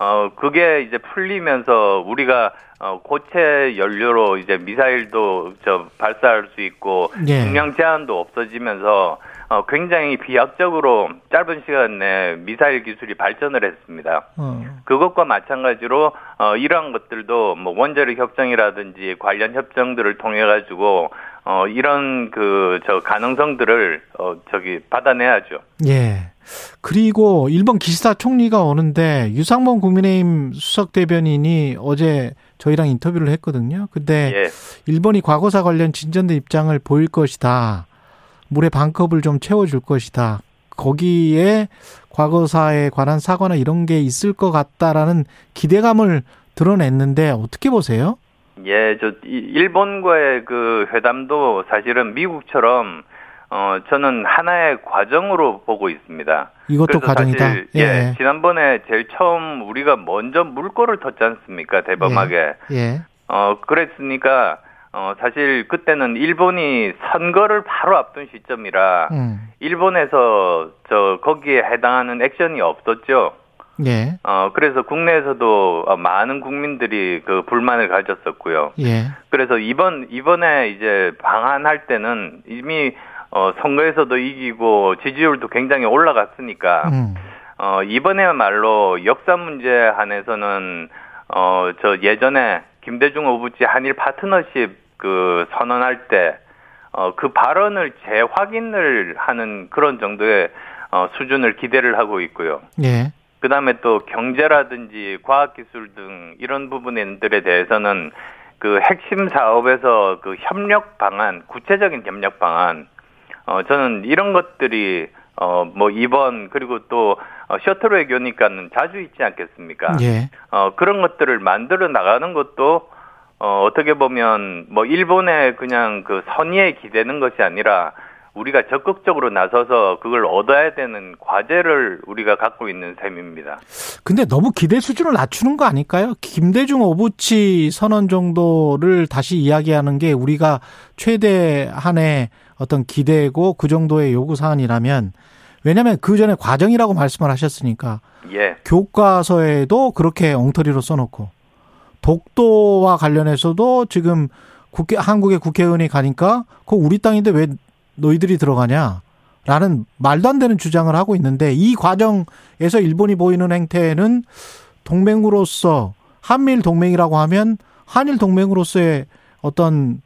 어, 그게 이제 풀리면서 우리가 어, 고체 연료로 이제 미사일도 저 발사할 수 있고 예. 중량 제한도 없어지면서 어, 굉장히 비약적으로 짧은 시간 내에 미사일 기술이 발전을 했습니다. 어. 그것과 마찬가지로 어, 이러한 것들도 뭐 원자력 협정이라든지 관련 협정들을 통해 가지고 어, 이런 그 저 가능성들을 어, 저기 받아내야죠. 예. 그리고 일본 기시다 총리가 오는데 유상범 국민의힘 수석 대변인이 어제 저희랑 인터뷰를 했거든요. 근데 예. 일본이 과거사 관련 진전된 입장을 보일 것이다. 물의 반컵을 좀 채워줄 것이다. 거기에 과거사에 관한 사과나 이런 게 있을 것 같다라는 기대감을 드러냈는데 어떻게 보세요? 예, 저 일본과의 그 회담도 사실은 미국처럼 어, 저는 하나의 과정으로 보고 있습니다. 이것도 과정이다. 사실, 예. 예. 지난번에 제일 처음 우리가 먼저 물꼬를 텄지 않습니까? 대범하게. 예. 예. 어, 그랬으니까 어, 사실 그때는 일본이 선거를 바로 앞둔 시점이라 음. 일본에서 저 거기에 해당하는 액션이 없었죠. 예. 어, 그래서 국내에서도 많은 국민들이 그 불만을 가졌었고요. 예. 그래서 이번, 이번에 이제 방한할 때는 이미 어, 선거에서도 이기고 지지율도 굉장히 올라갔으니까, 음. 어, 이번에말로 역사 문제 한에서는, 어, 저 예전에 김대중 오부지 한일 파트너십 그 선언할 때, 어, 그 발언을 재확인을 하는 그런 정도의 어, 수준을 기대를 하고 있고요. 예. 그 다음에 또 경제라든지 과학기술 등 이런 부분들에 대해서는 그 핵심 사업에서 그 협력 방안, 구체적인 협력 방안, 어, 저는 이런 것들이 어, 뭐 이번 그리고 또 어, 셔틀 외교니까는 자주 있지 않겠습니까? 예. 어, 그런 것들을 만들어 나가는 것도 어, 어떻게 보면 뭐 일본의 그냥 그 선의에 기대는 것이 아니라 우리가 적극적으로 나서서 그걸 얻어야 되는 과제를 우리가 갖고 있는 셈입니다. 근데 너무 기대 수준을 낮추는 거 아닐까요? 김대중 오부치 선언 정도를 다시 이야기하는 게 우리가 최대한의 어떤 기대고 그 정도의 요구 사안이라면 왜냐하면 그 전에 과정이라고 말씀을 하셨으니까 예. 교과서에도 그렇게 엉터리로 써놓고 독도와 관련해서도 지금 국회 한국의 국회의원이 가니까 그 우리 땅인데 왜 너희들이 들어가냐? 라는 말도 안 되는 주장을 하고 있는데 이 과정에서 일본이 보이는 행태는 동맹으로서 한미일 동맹이라고 하면 한일 동맹으로서의 어떤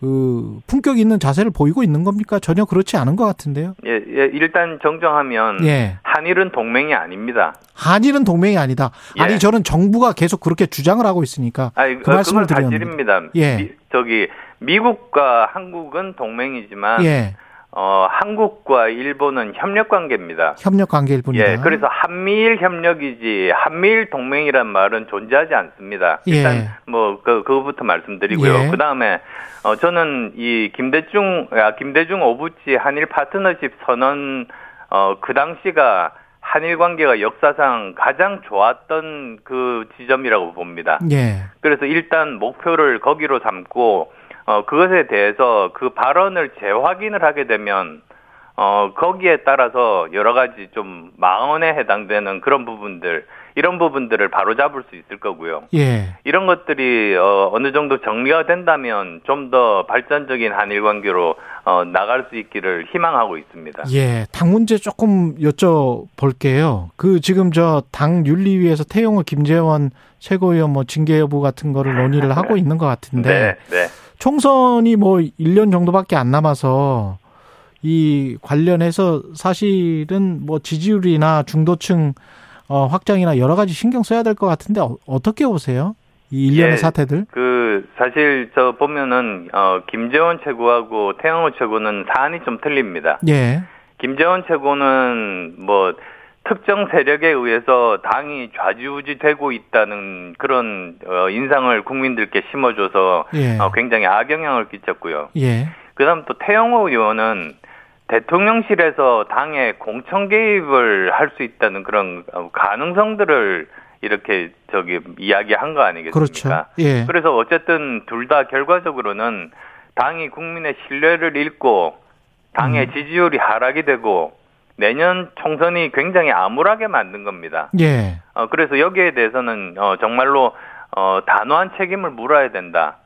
그 품격 있는 자세를 보이고 있는 겁니까? 전혀 그렇지 않은 것 같은데요. 예, 예 일단 정정하면 예. 한일은 동맹이 아닙니다. 한일은 동맹이 아니다. 예. 아니 저는 정부가 계속 그렇게 주장을 하고 있으니까 아니, 그 말씀을 드립니다. 예. 미, 저기 미국과 한국은 동맹이지만 예. 어, 한국과 일본은 협력 관계입니다. 협력 관계일 뿐이다. 예, 그래서 한미일 협력이지 한미일 동맹이란 말은 존재하지 않습니다. 예. 일단 예. 뭐 그, 그거부터 말씀드리고요. 예. 그 다음에 어, 저는 이 김대중 아, 김대중 오부치 한일 파트너십 선언 어, 그 당시가 한일 관계가 역사상 가장 좋았던 그 지점이라고 봅니다. 예. 그래서 일단 목표를 거기로 삼고 어, 그것에 대해서 그 발언을 재확인을 하게 되면 어, 거기에 따라서 여러 가지 좀 망언에 해당되는 그런 부분들, 이런 부분들을 바로잡을 수 있을 거고요. 예. 이런 것들이 어, 어느 정도 정리가 된다면 좀 더 발전적인 한일 관계로 어, 나갈 수 있기를 희망하고 있습니다. 예, 당 문제 조금 여쭤볼게요. 그 지금 저 당 윤리위에서 태용호 김재원 최고위원 뭐 징계 여부 같은 거를 논의를 하고 있는 것 같은데 네, 네. 총선이 뭐 1년 정도밖에 안 남아서 이 관련해서 사실은 뭐 지지율이나 중도층 어, 확장이나 여러 가지 신경 써야 될 것 같은데 어, 떻게 보세요? 이 일련의 예, 사태들? 그 사실 저 보면은 어 김재원 최고하고 태영호 최고는 사안이 좀 틀립니다. 예. 김재원 최고는 뭐 특정 세력에 의해서 당이 좌지우지되고 있다는 그런 어, 인상을 국민들께 심어줘서 예. 어, 굉장히 악영향을 끼쳤고요. 예. 그다음 또 태영호 의원은 대통령실에서 당의 공천 개입을 할 수 있다는 그런 가능성들을 이렇게 저기 이야기한 거 아니겠습니까? 그렇죠. 예. 그래서 어쨌든 둘 다 결과적으로는 당이 국민의 신뢰를 잃고 당의 음. 지지율이 하락이 되고 내년 총선이 굉장히 암울하게 만든 겁니다. 예. 어, 그래서 여기에 대해서는 어, 정말로 어, 단호한 책임을 물어야 된다.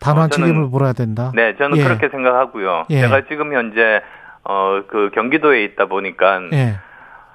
단호한 어, 저는, 책임을 물어야 된다. 네, 저는 예. 그렇게 생각하고요. 예. 제가 지금 현재 어, 그 경기도에 있다 보니까 예.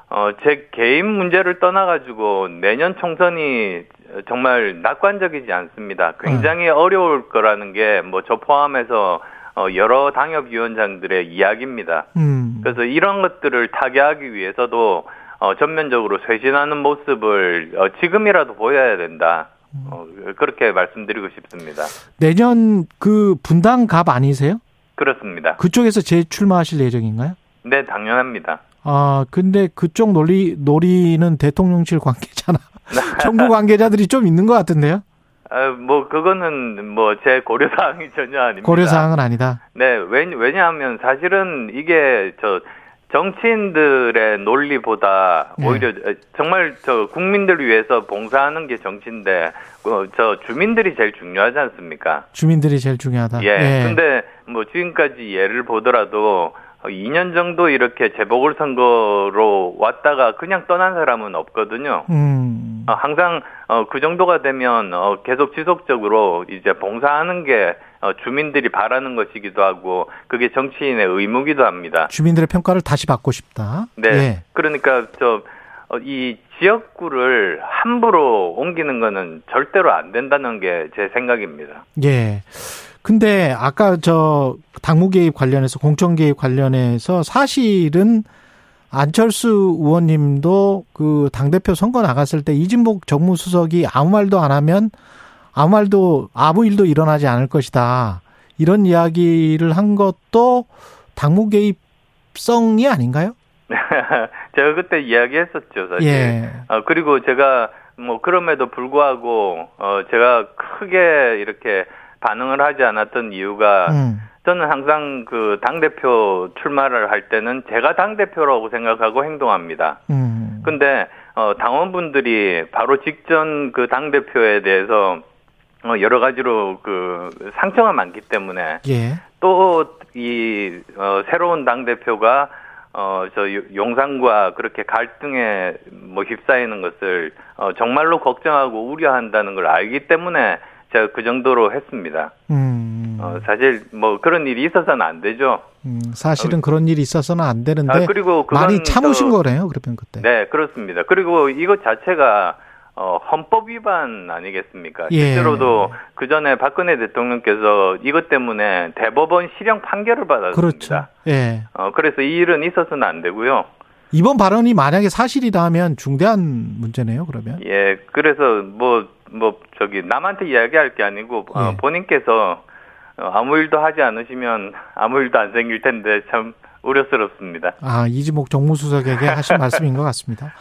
어, 제 개인 문제를 떠나가지고 내년 총선이 정말 낙관적이지 않습니다. 굉장히 어. 어려울 거라는 게 뭐 저 포함해서 어, 여러 당협위원장들의 이야기입니다. 음. 그래서 이런 것들을 타개하기 위해서도 어, 전면적으로 쇄신하는 모습을 어, 지금이라도 보여야 된다. 어, 그렇게 말씀드리고 싶습니다. 내년 그 분당 갑 아니세요? 그렇습니다. 그쪽에서 재출마하실 예정인가요? 네, 당연합니다. 아, 근데 그쪽 놀이, 놀이는 대통령실 관계자나 *laughs* 정부 관계자들이 좀 있는 것 같은데요? 아, 뭐, 그거는 뭐 제 고려 사항이 전혀 아닙니다. 고려 사항은 아니다? 네, 왜, 왜냐하면 사실은 이게 저 정치인들의 논리보다 네. 오히려 정말 저 국민들을 위해서 봉사하는 게 정치인데 어, 저 주민들이 제일 중요하지 않습니까? 주민들이 제일 중요하다. 예. 예. 근데 뭐 지금까지 예를 보더라도 2년 정도 이렇게 재보궐선거로 왔다가 그냥 떠난 사람은 없거든요. 음. 어, 항상 어, 그 정도가 되면 어, 계속 지속적으로 이제 봉사하는 게 어, 주민들이 바라는 것이기도 하고 그게 정치인의 의무기도 합니다. 주민들의 평가를 다시 받고 싶다. 네. 예. 그러니까 저 어, 이 지역구를 함부로 옮기는 거는 절대로 안 된다는 게 제 생각입니다. 예. 근데 아까 저 당무 개입 관련해서 공천 개입 관련해서 사실은 안철수 의원님도 그 당대표 선거 나갔을 때 이진복 정무수석이 아무 말도 안 하면 아무 말도 아무 일도 일어나지 않을 것이다. 이런 이야기를 한 것도 당무 개입성이 아닌가요? *laughs* 제가 그때 이야기했었죠, 사실. 예. 어, 그리고 제가 뭐 그럼에도 불구하고 어 제가 크게 이렇게 반응을 하지 않았던 이유가 음. 저는 항상 그 당대표 출마를 할 때는 제가 당대표라고 생각하고 행동합니다. 음. 근데, 어, 당원분들이 바로 직전 그 당대표에 대해서 어, 여러 가지로 그 상처가 많기 때문에 예. 또이 어, 새로운 당대표가 어, 저 용산과 그렇게 갈등에 뭐 휩싸이는 것을 어, 정말로 걱정하고 우려한다는 걸 알기 때문에 제가 그 정도로 했습니다. 음. 어, 사실 뭐 그런 일이 있어서는 안 되죠. 음, 사실은 어, 그런 일이 있어서는 안 되는데 아, 그리고 많이 참으신 저, 거네요. 그러면 그때. 네, 그렇습니다. 그리고 이것 자체가 어, 헌법 위반 아니겠습니까? 예. 실제로도 그 전에 박근혜 대통령께서 이것 때문에 대법원 실형 판결을 받았습니다. 그렇죠. 예. 어, 그래서 이 일은 있어서는 안 되고요. 이번 발언이 만약에 사실이라면 중대한 문제네요, 그러면. 예, 그래서 뭐, 뭐, 저기, 남한테 이야기할 게 아니고, 어, 예. 어, 본인께서 아무 일도 하지 않으시면 아무 일도 안 생길 텐데 참 우려스럽습니다. 아, 이지목 정무수석에게 하신 말씀인 것 같습니다.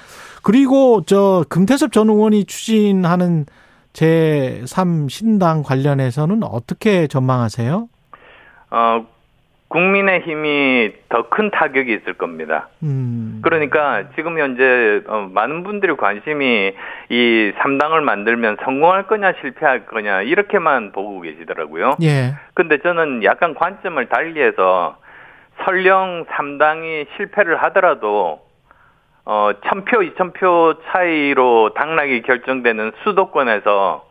그리고 저 금태섭 전 의원이 추진하는 제3 신당 관련해서는 어떻게 전망하세요? 어, 국민의 힘이 더 큰 타격이 있을 겁니다. 음. 그러니까 지금 현재 어, 많은 분들이 관심이 이 3당을 만들면 성공할 거냐 실패할 거냐 이렇게만 보고 계시더라고요. 예. 근데 저는 약간 관점을 달리해서 설령 3당이 실패를 하더라도 어, 1000표, 2000표 차이로 당락이 결정되는 수도권에서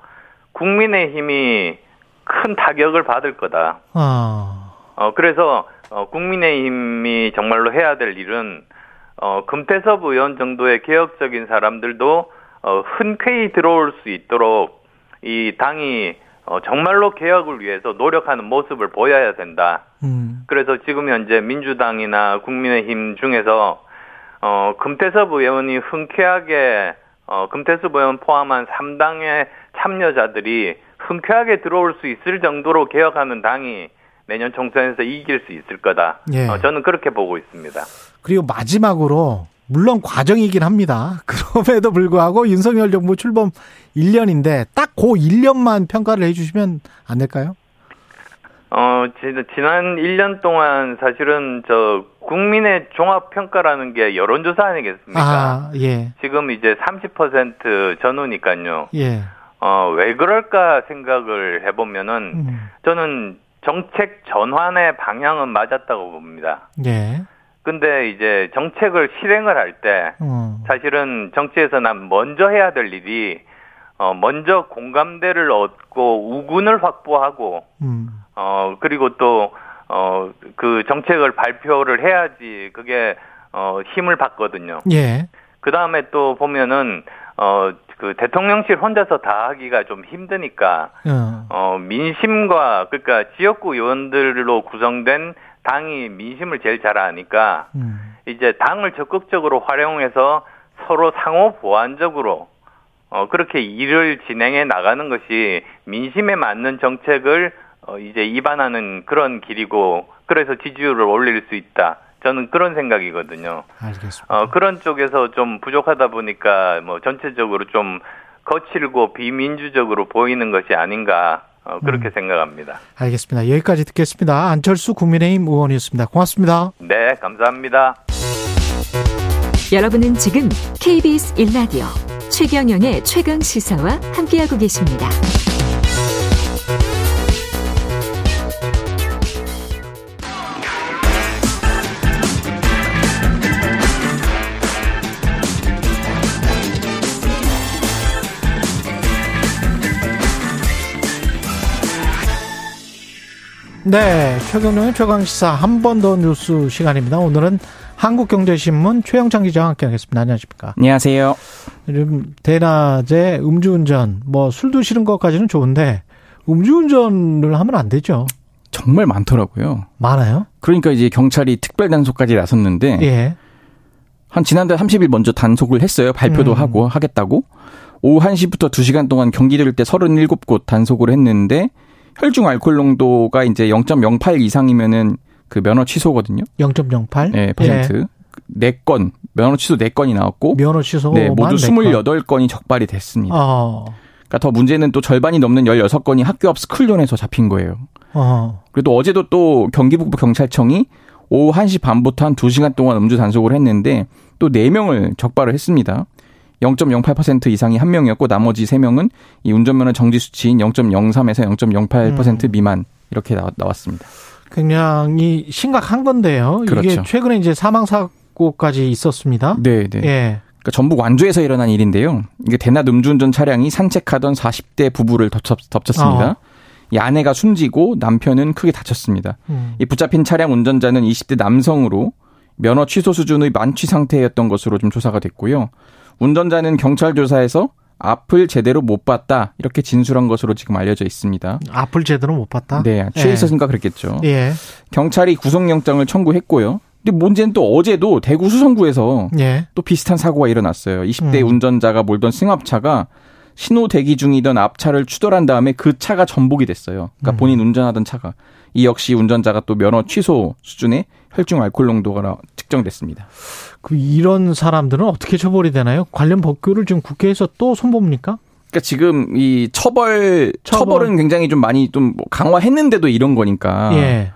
국민의힘이 큰 타격을 받을 거다. 아. 어, 그래서, 어, 국민의힘이 정말로 해야 될 일은, 어, 금태섭 의원 정도의 개혁적인 사람들도, 어, 흔쾌히 들어올 수 있도록 이 당이 어, 정말로 개혁을 위해서 노력하는 모습을 보여야 된다. 음. 그래서 지금 현재 민주당이나 국민의힘 중에서 어, 금태섭 의원이 흔쾌하게 어, 금태섭 의원 포함한 3당의 참여자들이 흔쾌하게 들어올 수 있을 정도로 개혁하는 당이 내년 총선에서 이길 수 있을 거다. 예. 어, 저는 그렇게 보고 있습니다. 그리고 마지막으로 물론 과정이긴 합니다. *laughs* 그럼에도 불구하고 윤석열 정부 출범 1년인데 딱 그 1년만 평가를 해주시면 안 될까요? 어, 지난 1년 동안 사실은 저 국민의 종합 평가라는 게 여론조사 아니겠습니까? 아, 예. 지금 이제 30% 전후니까요. 예. 어, 왜 그럴까 생각을 해보면은 음. 저는 정책 전환의 방향은 맞았다고 봅니다. 예. 근데 이제 정책을 실행을 할때 음. 사실은 정치에서 난 먼저 해야 될 일이 어, 먼저 공감대를 얻고 우군을 확보하고 음. 어, 그리고 또, 어, 그 정책을 발표를 해야지 그게, 어, 힘을 받거든요. 예. 그 다음에 또 보면은, 어, 그 대통령실 혼자서 다 하기가 좀 힘드니까, 어, 어 민심과, 그러니까 지역구 의원들로 구성된 당이 민심을 제일 잘 아니까, 음. 이제 당을 적극적으로 활용해서 서로 상호 보완적으로, 어, 그렇게 일을 진행해 나가는 것이 민심에 맞는 정책을 어, 이제 입안하는 그런 길이고 그래서 지지율을 올릴 수 있다. 저는 그런 생각이거든요. 알겠습니다. 어, 그런 쪽에서 좀 부족하다 보니까 뭐 전체적으로 좀 거칠고 비민주적으로 보이는 것이 아닌가 어, 그렇게 음. 생각합니다. 알겠습니다. 여기까지 듣겠습니다. 안철수 국민의힘 의원이었습니다. 고맙습니다. 네, 감사합니다. 여러분은 지금 KBS 1라디오 최경영의 최강 시사와 함께하고 계십니다. 네, 최경영의 최강시사 한 번 더 뉴스 시간입니다. 오늘은 한국경제신문 최영창 기자와 함께하겠습니다. 안녕하십니까? 안녕하세요. 요즘 대낮에 음주운전, 뭐 술 드시는 것까지는 좋은데 음주운전을 하면 안 되죠. 정말 많더라고요. 많아요? 그러니까 이제 경찰이 특별 단속까지 나섰는데 예. 한 지난달 30일 먼저 단속을 했어요. 발표도 음. 하고 하겠다고. 오후 1시부터 2시간 동안 경기 들을 때 37곳 단속을 했는데 혈중 알코올 농도가 이제 0.08 이상이면은 그 면허 취소거든요. 0.08? 네, 퍼센트. 네. 4건, 면허 취소 4건이 나왔고 면허 취소 네, 모두 28건이 적발이 됐습니다. 어. 그러니까 더 문제는 또 절반이 넘는 16건이 학교 앞 스쿨존에서 잡힌 거예요. 어. 그래도 어제도 또 경기북부 경찰청이 오후 1시 반부터 한 2시간 동안 음주 단속을 했는데 또 4명을 적발을 했습니다. 0.08% 이상이 한 명이었고 나머지 3명은 이 운전면허 정지 수치인 0.03에서 0.08% 음. 미만 이렇게 나 왔습니다. 굉장히 심각한 건데요. 그렇죠. 이게 최근에 이제 사망 사고까지 있었습니다. 네, 네. 예. 그러니까 전북 완주에서 일어난 일인데요. 이게 대낮 음주운전 차량이 산책하던 40대 부부를 덮쳤, 습니다 어. 이 아내가 숨지고 남편은 크게 다쳤습니다. 음. 이 붙잡힌 차량 운전자는 20대 남성으로 면허 취소 수준의 만취 상태였던 것으로 좀 조사가 됐고요. 운전자는 경찰 조사에서 앞을 제대로 못 봤다 이렇게 진술한 것으로 지금 알려져 있습니다. 앞을 제대로 못 봤다? 네, 취해 예. 있었으니까 그랬겠죠. 예. 경찰이 구속영장을 청구했고요. 근데 문제는 또 어제도 대구 수성구에서 예. 또 비슷한 사고가 일어났어요. 20대 음. 운전자가 몰던 승합차가 신호 대기 중이던 앞차를 추돌한 다음에 그 차가 전복이 됐어요. 그러니까 음. 본인 운전하던 차가. 이 역시 운전자가 또 면허 취소 수준의 혈중 알코올 농도가 측정됐습니다. 그 이런 사람들은 어떻게 처벌이 되나요? 관련 법규를 지금 국회에서 또 손봅니까? 그러니까 지금 이 처벌, 처벌. 은 굉장히 좀 많이 좀 강화했는데도 이런 거니까. 예.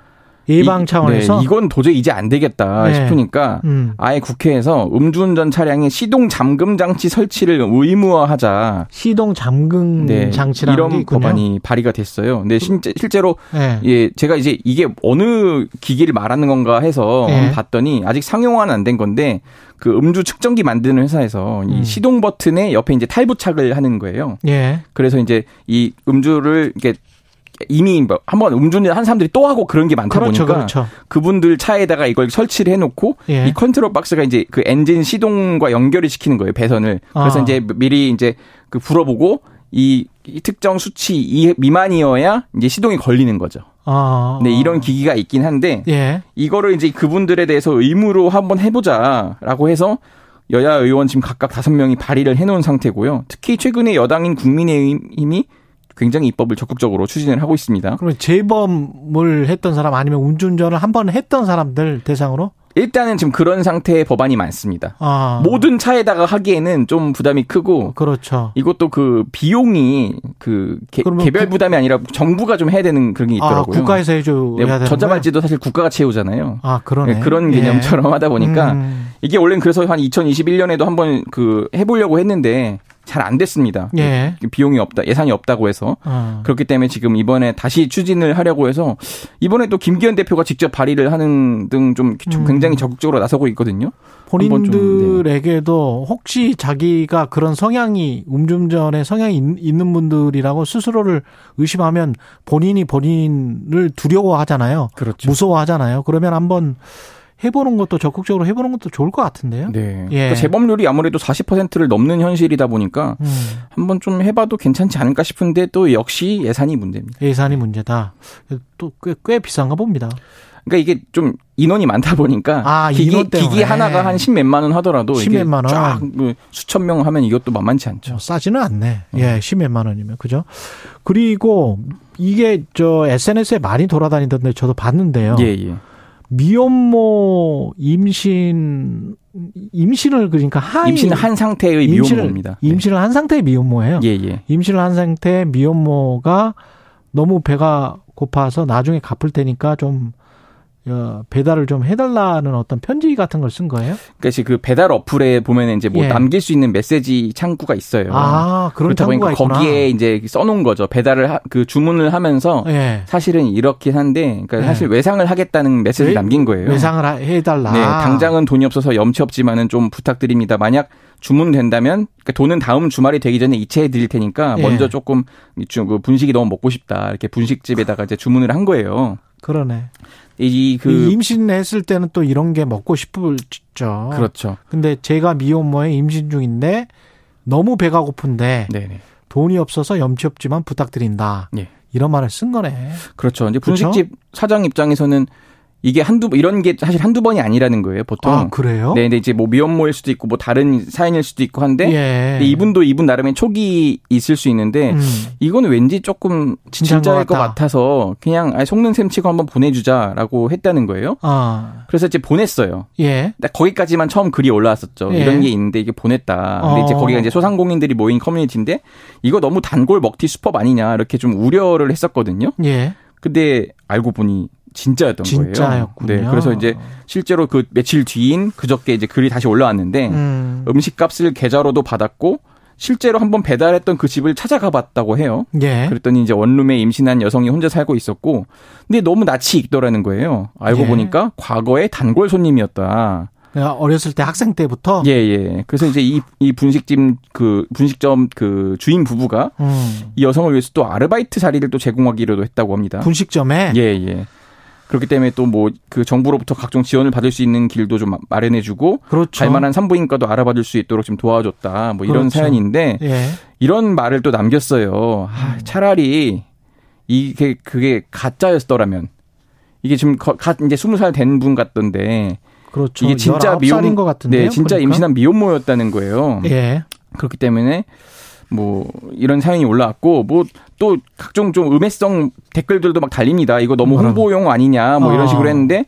예방 차원에서 네, 이건 도저히 이제 안 되겠다 네. 싶으니까 음. 아예 국회에서 음주운전 차량의 시동 잠금 장치 설치를 의무화하자. 시동 잠금 네, 장치라는 이런 법안이 발의가 됐어요. 근데 실제, 실제로 네. 예 제가 이제 이게 어느 기기를 말하는 건가 해서 네. 봤더니 아직 상용화는 안 된 건데 그 음주 측정기 만드는 회사에서 이 음. 시동 버튼에 옆에 이제 탈부착을 하는 거예요. 예. 그래서 이제 이 음주를 이렇게 이미 뭐 한번 음주운전 한 사람들이 또 하고 그런 게 많다 그렇죠, 보니까 그렇죠. 그분들 차에다가 이걸 설치를 해놓고 예. 이 control box가 이제 그 엔진 시동과 연결을 시키는 거예요 배선을 그래서 아. 이제 미리 이제 그 불어보고 이, 이 특정 수치 이 미만이어야 이제 시동이 걸리는 거죠. 아. 네, 이런 기기가 있긴 한데 예. 이거를 이제 그분들에 대해서 의무로 한번 해보자라고 해서 여야 의원 지금 각각 다섯 명이 발의를 해놓은 상태고요. 특히 최근에 여당인 국민의힘이 굉장히 입법을 적극적으로 추진을 하고 있습니다. 그럼 재범을 했던 사람 아니면 운전전을 한 번 했던 사람들 대상으로? 일단은 지금 그런 상태의 법안이 많습니다. 아. 모든 차에다가 하기에는 좀 부담이 크고. 그렇죠. 이것도 그 비용이 그 개, 별 부담이 아니라 정부가 좀 해야 되는 그런 게 아, 있더라고요. 아, 국가에서 해줘야 네, 전자발찌도 사실 국가가 채우잖아요. 아, 그러네. 네, 그런 개념처럼 예. 하다 보니까 음. 이게 원래는 그래서 한 2021년에도 한번 그 해보려고 했는데 잘 안 됐습니다. 예. 비용이 없다, 예산이 없다고 해서 어. 그렇기 때문에 지금 이번에 다시 추진을 하려고 해서 이번에 또 김기현 대표가 직접 발의를 하는 등좀 음. 굉장히 적극적으로 나서고 있거든요. 본인들에게도 혹시 자기가 그런 성향이 음주운전에 성향이 있는 분들이라고 스스로를 의심하면 본인이 본인을 두려워하잖아요. 그렇죠. 무서워하잖아요. 그러면 한번 해보는 것도 적극적으로 해보는 것도 좋을 것 같은데요. 네. 예. 그러니까 재범률이 아무래도 40%를 넘는 현실이다 보니까 음. 한번 좀 해봐도 괜찮지 않을까 싶은데 또 역시 예산이 문제입니다. 예산이 문제다. 또꽤 꽤 비싼가 봅니다. 그러니까 이게 좀 인원이 많다 보니까 아, 기기, 기기 하나가 한 십몇만 원 하더라도 십몇만 원. 쫙뭐 수천 명 하면 이것도 만만치 않죠. 어, 싸지는 않네. 어. 예, 십몇만 원이면 그죠? 그리고 이게 저 SNS에 많이 돌아다니던데 저도 봤는데요. 예, 예. 미혼모 임신 임신을 그러니까 하 임신을 한 상태의 미혼모입니다. 네. 임신을 한 상태의 미혼모예요. 예, 예. 임신을 한 상태의 미혼모가 너무 배가 고파서 나중에 갚을 테니까 좀 어, 배달을 좀 해달라는 어떤 편지 같은 걸 쓴 거예요? 그러니까 그 배달 어플에 보면 이제 뭐 예. 남길 수 있는 메시지 창구가 있어요. 아 그런 창구가 있구나. 거기에 이제 써놓은 거죠. 배달을 하, 그 주문을 하면서 예. 사실은 이렇긴 한데, 그러니까 예. 사실 외상을 하겠다는 메시지를 외, 남긴 거예요. 외상을 해달라. 네, 당장은 돈이 없어서 염치 없지만은 좀 부탁드립니다. 만약 주문된다면 그러니까 돈은 다음 주말이 되기 전에 이체해 드릴 테니까 예. 먼저 조금 그 분식이 너무 먹고 싶다 이렇게 분식집에다가 이제 주문을 한 거예요. 그러네. 이그 임신했을 때는 또 이런 게 먹고 싶을죠. 그렇죠. 근데 제가 미혼모에 임신 중인데 너무 배가 고픈데 네네. 돈이 없어서 염치 없지만 부탁드린다. 네. 이런 말을 쓴 거네. 그렇죠. 이제 분식집 그렇죠? 사장 입장에서는 이게 한두 이런 게 사실 한두 번이 아니라는 거예요, 보통. 아, 그래요? 네, 근데 이제 뭐 미혼모일 수도 있고 뭐 다른 사연일 수도 있고 한데 예. 이분도 이분 나름의 촉이 있을 수 있는데 음. 이거는 왠지 조금 진짜일 것, 같아서 그냥 아예 속는 셈 치고 한번 보내주자라고 했다는 거예요. 아. 그래서 이제 보냈어요. 예. 거기까지만 처음 글이 올라왔었죠. 예. 이런 게 있는데 이게 보냈다. 근데 어. 이제 거기가 이제 소상공인들이 모인 커뮤니티인데 이거 너무 단골 먹튀 수법 아니냐 이렇게 좀 우려를 했었거든요. 예. 근데 알고 보니 진짜였던 진짜였군요. 거예요. 네. 그래서 이제 실제로 그 며칠 뒤인 그저께 이제 글이 다시 올라왔는데 음. 식값을 계좌로도 받았고 실제로 한번 배달했던 그 집을 찾아가 봤다고 해요. 예. 그랬더니 이제 원룸에 임신한 여성이 혼자 살고 있었고 근데 너무 낯이 익더라는 거예요. 알고 예. 보니까 과거에 단골 손님이었다. 어렸을 때 학생 때부터 예, 예. 그래서 이제 이, 이 분식집 그 분식점 그 주인 부부가 음. 이 여성을 위해서 또 아르바이트 자리를 또 제공하기로도 했다고 합니다. 분식점에 예, 예. 그렇기 때문에 또 뭐 그 정부로부터 각종 지원을 받을 수 있는 길도 좀 마련해주고 그렇죠. 갈만한 산부인과도 알아봐줄 수 있도록 좀 도와줬다 뭐 이런 그렇죠. 사연인데 예. 이런 말을 또 남겼어요. 아, 음. 차라리 이게 그게 가짜였더라면 이게 지금 갓 이제 스무 살 된 분 같던데 그렇죠. 이게 진짜 미혼 것 같은데 네, 진짜 그러니까? 임신한 미혼모였다는 거예요. 예. 그렇기 때문에 뭐 이런 사연이 올라왔고 뭐 또 각종 좀 음해성 댓글들도 막 달립니다. 이거 너무 홍보용 아니냐 뭐 이런 아. 식으로 했는데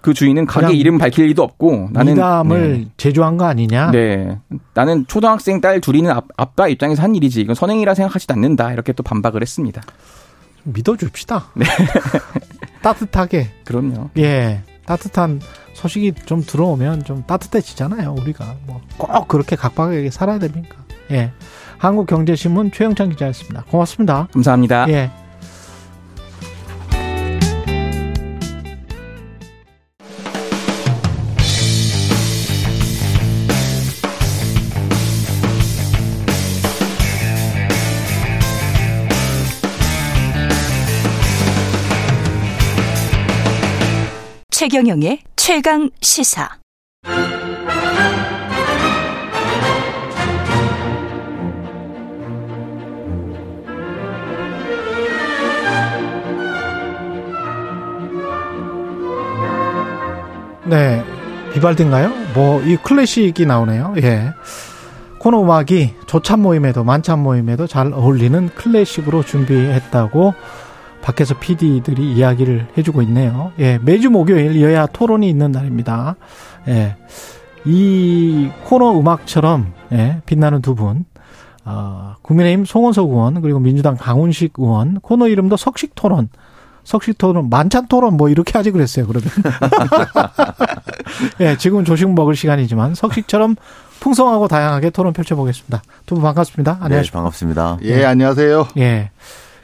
그 주인은 가게 이름 밝힐 리도 없고 나는 미담을 네. 제조한 거 아니냐? 네. 나는 초등학생 딸 둘이는 아, 아빠 입장에서 한 일이지 이건 선행이라 생각하지도 않는다. 이렇게 또 반박을 했습니다. 믿어줍시다. 네. *laughs* 따뜻하게. 그럼요. 예. 따뜻한 소식이 좀 들어오면 좀 따뜻해지잖아요. 우리가 뭐 꼭 그렇게 각박하게 살아야 됩니까? 예. 한국경제신문 최영찬 기자였습니다. 고맙습니다. 감사합니다. 예. 최경영의 최강 시사. 네. 비발디인가요? 뭐, 이 클래식이 나오네요. 예. 코너 음악이 조찬 모임에도 만찬 모임에도 잘 어울리는 클래식으로 준비했다고 밖에서 PD들이 이야기를 해주고 있네요. 예. 매주 목요일 여야 토론이 있는 날입니다. 예. 이 코너 음악처럼, 예. 빛나는 두 분. 어, 국민의힘 송원석 의원, 그리고 민주당 강훈식 의원, 코너 이름도 석식 토론. 석식 토론, 만찬 토론 뭐 이렇게 하지 그랬어요, 그러면. *laughs* 예, 지금 조식 먹을 시간이지만 석식처럼 풍성하고 다양하게 토론 펼쳐보겠습니다. 두 분 반갑습니다. 네, 안녕하십니까. 네, 반갑습니다. 예, 안녕하세요. 예.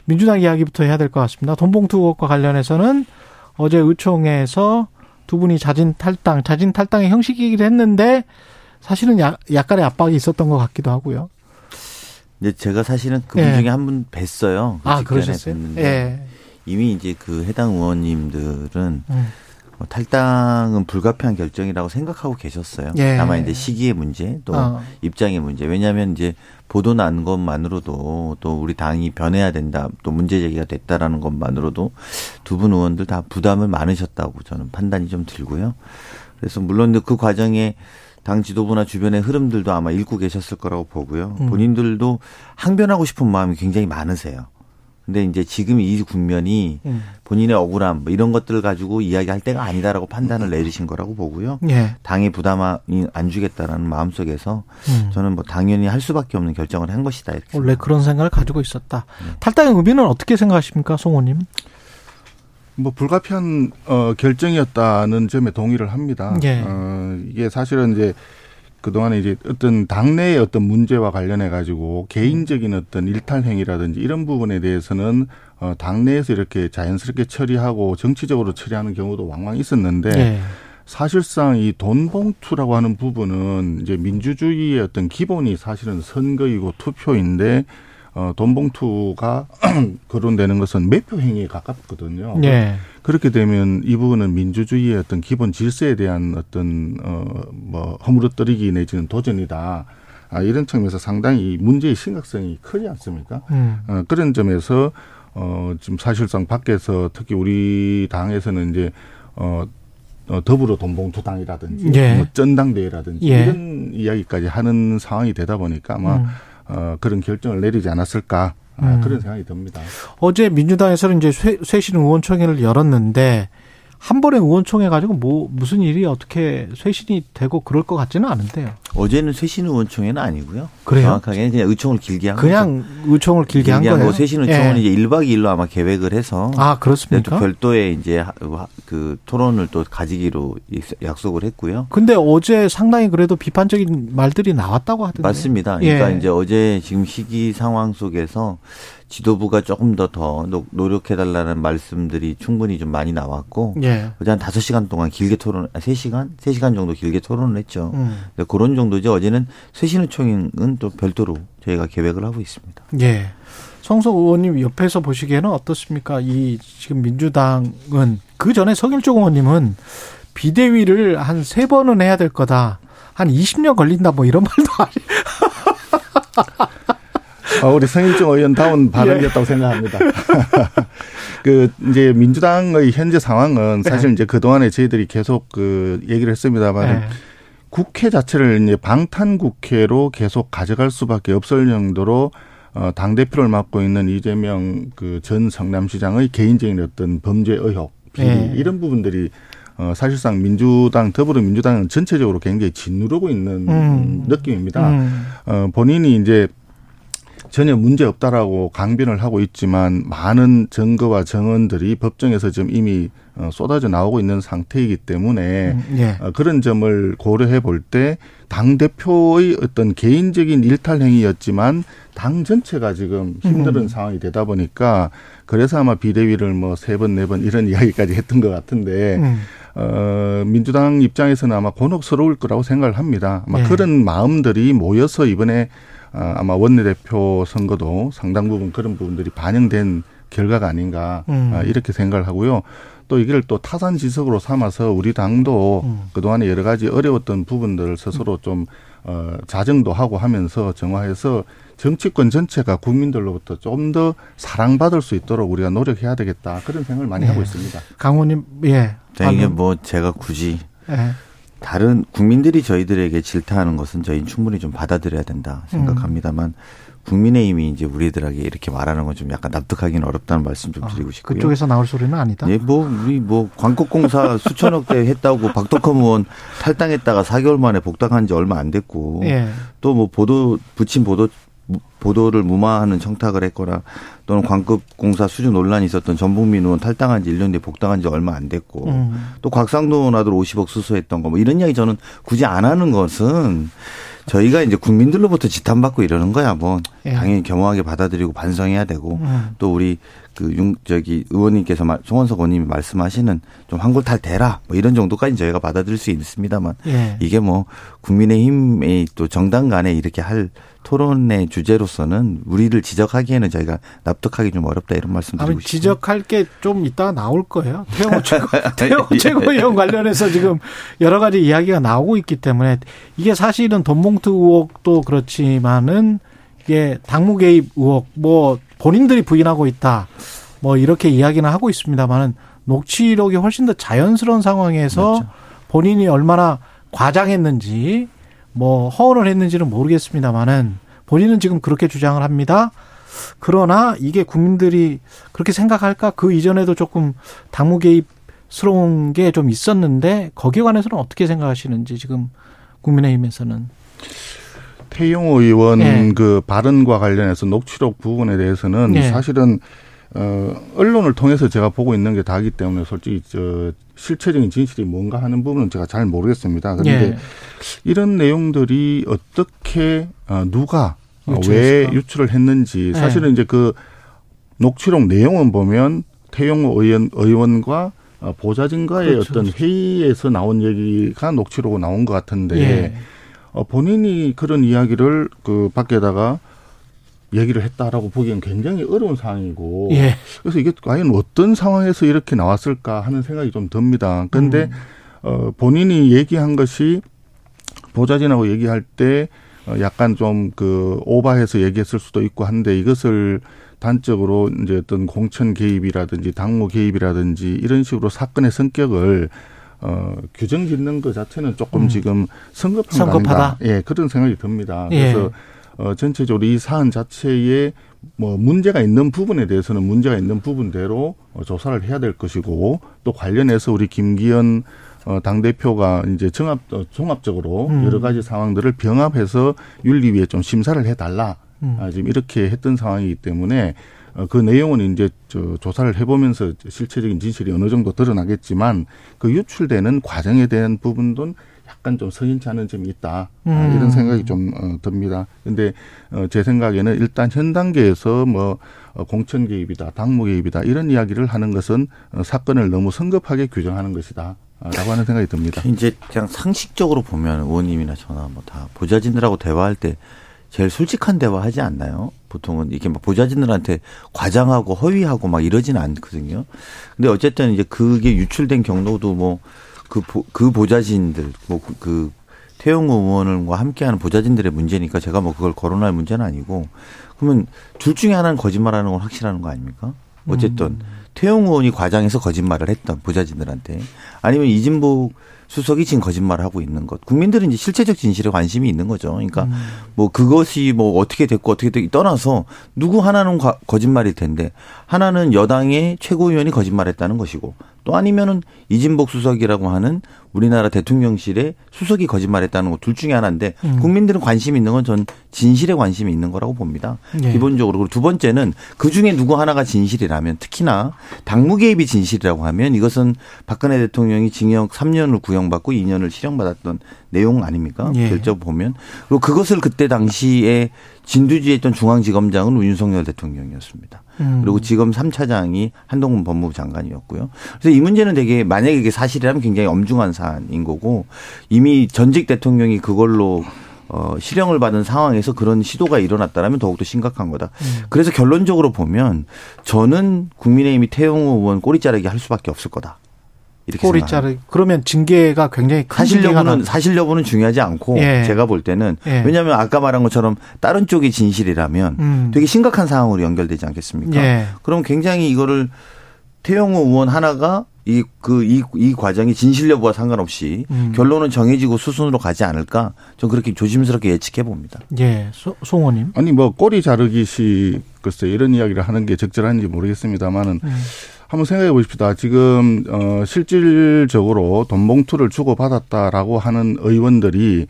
민주당 이야기부터 해야 될 것 같습니다. 돈봉투 의혹과 관련해서는 어제 의총에서 두 분이 자진 탈당, 자진 탈당의 형식이긴 했는데 사실은 야, 약간의 압박이 있었던 것 같기도 하고요. 이제 제가 사실은 그분 예. 중에 한 분 뵀어요. 그 아, 그러셨어요? 예. 이미 이제 그 해당 의원님들은 음. 뭐 탈당은 불가피한 결정이라고 생각하고 계셨어요. 예. 다만 이제 시기의 문제 또 어. 입장의 문제. 왜냐하면 이제 보도 난 것만으로도 또 우리 당이 변해야 된다. 또 문제 제기가 됐다라는 것만으로도 두 분 의원들 다 부담을 많으셨다고 저는 판단이 좀 들고요. 그래서 물론 그 과정에 당 지도부나 주변의 흐름들도 아마 읽고 계셨을 거라고 보고요. 음. 본인들도 항변하고 싶은 마음이 굉장히 많으세요. 근데 이제 지금 이 국면이 음. 본인의 억울함 뭐 이런 것들을 가지고 이야기할 때가 아니다라고 판단을 내리신 거라고 보고요. 예. 당의 부담이 안 주겠다라는 마음 속에서 음. 저는 뭐 당연히 할 수밖에 없는 결정을 한 것이다 이렇게. 원래 생각합니다. 그런 생각을 가지고 있었다. 네. 탈당의 의미는 어떻게 생각하십니까, 송호님? 뭐 불가피한 어, 결정이었다는 점에 동의를 합니다. 예. 어, 이게 사실은 이제 그동안에 이제 어떤 당내의 어떤 문제와 관련해 가지고 개인적인 어떤 일탈 행위라든지 이런 부분에 대해서는 어 당내에서 이렇게 자연스럽게 처리하고 정치적으로 처리하는 경우도 왕왕 있었는데 네. 사실상 이 돈 봉투라고 하는 부분은 이제 민주주의의 어떤 기본이 사실은 선거이고 투표인데 어, 돈 봉투가 *clears throat* 거론되는 것은 매표 행위에 가깝거든요. 예. 그렇게 되면 이 부분은 민주주의의 어떤 기본 질서에 대한 어떤 어 뭐 허물어뜨리기 내지는 도전이다. 아, 이런 측면에서 상당히 문제의 심각성이 크지 않습니까? 음. 어, 그런 점에서 어, 지금 사실상 밖에서 특히 우리 당에서는 이제 어, 어 더불어 돈봉투당이라든지 예. 뭐 전당대회라든지 예. 이런 이야기까지 하는 상황이 되다 보니까 아마 음. 어, 그런 결정을 내리지 않았을까 아, 음. 그런 생각이 듭니다. 어제 민주당에서는 이제 쇄, 쇄신 의원총회를 열었는데 한 번에 의원총회 가지고 뭐 무슨 일이 어떻게 쇄신이 되고 그럴 것 같지는 않은데요. 어제는 쇄신 의원총회는 아니고요. 그래요? 정확하게 그냥 의총을 길게 한 그냥 거죠. 의총을 길게, 길게 한 거예요. 쇄신 의총은 예. 이제 1박 2일로 아마 계획을 해서 아 그렇습니까? 또 별도의 이제 그 토론을 또 가지기로 약속을 했고요. 근데 어제 상당히 그래도 비판적인 말들이 나왔다고 하던데. 맞습니다. 그러니까 예. 이제 어제 지금 시기 상황 속에서 지도부가 조금 더 더 노력해달라는 말씀들이 충분히 좀 많이 나왔고 예. 어제 한 다섯 시간 동안 길게 토론, 세 시간, 세 시간 정도 길게 토론을 했죠. 음. 그런 정도죠. 어제는 쇄신의 총회는 또 별도로 저희가 계획을 하고 있습니다. 예. 성석 의원님 옆에서 보시기에는 어떻습니까? 이 지금 민주당은 그 전에 서길종 의원님은 비대위를 한 세 번은 해야 될 거다. 한 20년 걸린다 뭐 이런 *laughs* 말도 아니. 어, 우리 성일종 의원다운 *laughs* 발언이었다고 예. 생각합니다. *laughs* 그 이제 민주당의 현재 상황은 사실 네. 이제 그 동안에 저희들이 계속 그 얘기를 했습니다만 네. 국회 자체를 이제 방탄 국회로 계속 가져갈 수밖에 없을 정도로 어, 당 대표를 맡고 있는 이재명 그 전 성남시장의 개인적인 어떤 범죄 의혹, 네. 이런 부분들이 어, 사실상 민주당, 더불어민주당은 전체적으로 굉장히 짓누르고 있는 음. 느낌입니다. 음. 어, 본인이 이제 전혀 문제 없다라고 강변을 하고 있지만 많은 증거와 정언들이 법정에서 지금 이미 어, 쏟아져 나오고 있는 상태이기 때문에 음, 예. 어, 그런 점을 고려해 볼 때 당 대표의 어떤 개인적인 일탈 행위였지만 당 전체가 지금 힘든 음. 상황이 되다 보니까 그래서 아마 비대위를 뭐 세 번, 네번 이런 *laughs* 이야기까지 했던 것 같은데 음. 어, 민주당 입장에서는 아마 곤혹스러울 거라고 생각을 합니다. 아마 예. 그런 마음들이 모여서 이번에 어, 아마 원내대표 선거도 상당 부분 그런 부분들이 반영된 결과가 아닌가 음. 아, 이렇게 생각을 하고요. 또 이걸 또 타산 지석으로 삼아서 우리 당도 음. 그동안에 여러 가지 어려웠던 부분들을 스스로 좀 어, 자정도 하고 하면서 정화해서 정치권 전체가 국민들로부터 좀 더 사랑받을 수 있도록 우리가 노력해야 되겠다 그런 생각을 많이 예. 하고 있습니다. 강호님, 예. 네, 이게 뭐 제가 굳이 예. 다른 국민들이 저희들에게 질타하는 것은 저희는 충분히 좀 받아들여야 된다 생각합니다만 음. 국민의힘이 이제 우리들에게 이렇게 말하는 건 좀 약간 납득하기는 어렵다는 말씀 좀 아, 드리고 싶고요. 그쪽에서 나올 소리는 아니다. 예, 뭐 우리 뭐 광곡공사 *laughs* 수천억 대 했다고 박덕흠 의원 탈당했다가 4개월 만에 복당한 지 얼마 안 됐고 예. 또뭐 보도 붙인 보도 보도를 무마하는 청탁을 했거나 또는 광급 공사 수주 논란이 있었던 전북민 의원 탈당한 지 1년 뒤에 복당한 지 얼마 안 됐고 음. 또 곽상도 아들 50억 수수했던 거 뭐 이런 이야기 저는 굳이 안 하는 것은 저희가 이제 국민들로부터 지탄받고 이러는 거야 뭐 예. 당연히 겸허하게 받아들이고 반성해야 되고 음. 또 우리 그 융 저기 의원님께서 송원석 의원님이 말씀하시는 좀 한골탈 대라 뭐 이런 정도까지 저희가 받아들일 수 있습니다만 예. 이게 뭐 국민의힘의 또 정당 간에 이렇게 할 토론의 주제로서는 우리를 지적하기에는 저희가 납득하기 좀 어렵다 이런 말씀 드리고 싶습니다. 지적할 게 좀 이따가 나올 거예요. 태영호 최고, *laughs* *laughs* 태영호 최고위원 관련해서 지금 여러 가지 이야기가 나오고 있기 때문에 이게 사실은 돈봉투 의혹도 그렇지만은 이게 당무 개입 의혹 뭐 본인들이 부인하고 있다. 뭐 이렇게 이야기는 하고 있습니다만은 녹취록이 훨씬 더 자연스러운 상황에서 맞죠. 본인이 얼마나 과장했는지 뭐 허언을 했는지는 모르겠습니다만은 본인은 지금 그렇게 주장을 합니다. 그러나 이게 국민들이 그렇게 생각할까? 그 이전에도 조금 당무 개입스러운 게 좀 있었는데 거기에 관해서는 어떻게 생각하시는지 지금 국민의힘에서는 태용호 의원 네. 그 발언과 관련해서 녹취록 부분에 대해서는 네. 사실은 어 언론을 통해서 제가 보고 있는 게 다기 때문에 솔직히 저 실체적인 진실이 뭔가 하는 부분은 제가 잘 모르겠습니다. 그런데 예. 이런 내용들이 어떻게 어, 누가 유출했을까? 왜 유출을 했는지 예. 사실은 예. 이제 그 녹취록 내용은 보면 태용호 의원 의원과 어, 보좌진과의 그렇죠. 어떤 회의에서 나온 얘기가 녹취록으로 나온 것 같은데 예. 어, 본인이 그런 이야기를 그 밖에다가 얘기를 했다라고 보기엔 굉장히 어려운 상황이고 예. 그래서 이게 과연 어떤 상황에서 이렇게 나왔을까 하는 생각이 좀 듭니다. 그런데 음. 어 본인이 얘기한 것이 보좌진하고 얘기할 때 어, 약간 좀 그 오바해서 얘기했을 수도 있고 한데 이것을 단적으로 이제 어떤 공천 개입이라든지 당무 개입이라든지 이런 식으로 사건의 성격을 어, 규정 짓는 것 자체는 조금 음. 지금 성급한 성급하다. 예, 그런 생각이 듭니다. 예. 그래서 어, 전체적으로 이 사안 자체에 뭐 문제가 있는 부분에 대해서는 문제가 있는 부분대로 어, 조사를 해야 될 것이고 또 관련해서 우리 김기현 어, 당대표가 이제 정합, 어, 종합적으로 음. 여러 가지 상황들을 병합해서 윤리위에 좀 심사를 해달라. 음. 아, 지금 이렇게 했던 상황이기 때문에 어, 그 내용은 이제 저 조사를 해보면서 실체적인 진실이 어느 정도 드러나겠지만 그 유출되는 과정에 대한 부분도 약간 좀 석연치 않은 점이 있다 아, 음. 이런 생각이 좀 어, 듭니다. 근데 어, 제 생각에는 일단 현 단계에서 뭐 어, 공천 개입이다, 당무 개입이다 이런 이야기를 하는 것은 어, 사건을 너무 성급하게 규정하는 것이다. 라고 하는 생각이 듭니다. 이제 그냥 상식적으로 보면 의원님이나 저나 뭐 다 보좌진들하고 대화할 때 제일 솔직한 대화 하지 않나요? 보통은 이렇게 막 보좌진들한테 과장하고 허위하고 막 이러지는 않거든요. 근데 어쨌든 이제 그게 유출된 경로도 뭐 그, 그 보좌진들, 뭐, 그, 그 태용 의원과 함께하는 보좌진들의 문제니까 제가 뭐 그걸 거론할 문제는 아니고 그러면 둘 중에 하나는 거짓말하는 건 확실한 거 아닙니까? 어쨌든 음. 태용 의원이 과장해서 거짓말을 했던 보좌진들한테 아니면 이진복 수석이 지금 거짓말을 하고 있는 것. 국민들은 이제 실체적 진실에 관심이 있는 거죠. 그러니까 음. 뭐 그것이 뭐 어떻게 됐고 어떻게 됐고 떠나서 누구 하나는 거짓말일 텐데 하나는 여당의 최고위원이 거짓말했다는 것이고 또 아니면은 이진복 수석이라고 하는 우리나라 대통령실의 수석이 거짓말했다는 것 둘 중에 하나인데 음. 국민들은 관심이 있는 건 전 진실에 관심이 있는 거라고 봅니다. 네. 기본적으로 그리고 두 번째는 그 중에 누구 하나가 진실이라면 특히나 당무 개입이 진실이라고 하면 이것은 박근혜 대통령이 징역 3년을 구형받고 2년을 실형받았던 내용 아닙니까? 예. 결정 보면 그리고 그것을 그때 당시에 진두지했던 중앙지검장은 윤석열 대통령이었습니다. 음. 그리고 지금 3차장이 한동훈 법무부 장관이었고요. 그래서 이 문제는 되게 만약에 이게 사실이라면 굉장히 엄중한 사안인 거고 이미 전직 대통령이 그걸로 어, 실형을 받은 상황에서 그런 시도가 일어났다라면 더욱더 심각한 거다. 음. 그래서 결론적으로 보면 저는 국민의힘이 태용호 의원 꼬리 자르기 할 수밖에 없을 거다. 이렇게 꼬리 자르 그러면 징계가 굉장히 큰 사실 여부는 사실 여부는 중요하지 않고 예. 제가 볼 때는 예. 왜냐하면 아까 말한 것처럼 다른 쪽이 진실이라면 음. 되게 심각한 상황으로 연결되지 않겠습니까? 예. 그럼 굉장히 이거를 태영호 의원 하나가 이, 그, 이, 이 과정이 진실 여부와 상관없이 음. 결론은 정해지고 수순으로 가지 않을까 좀 그렇게 조심스럽게 예측해 봅니다. 예. 소, 송호님. 아니, 뭐, 꼬리 자르기식, 글쎄, 이런 이야기를 하는 게 적절한지 모르겠습니다만은 음. 한번 생각해 보십시다. 지금 어 실질적으로 돈 봉투를 주고 받았다라고 하는 의원들이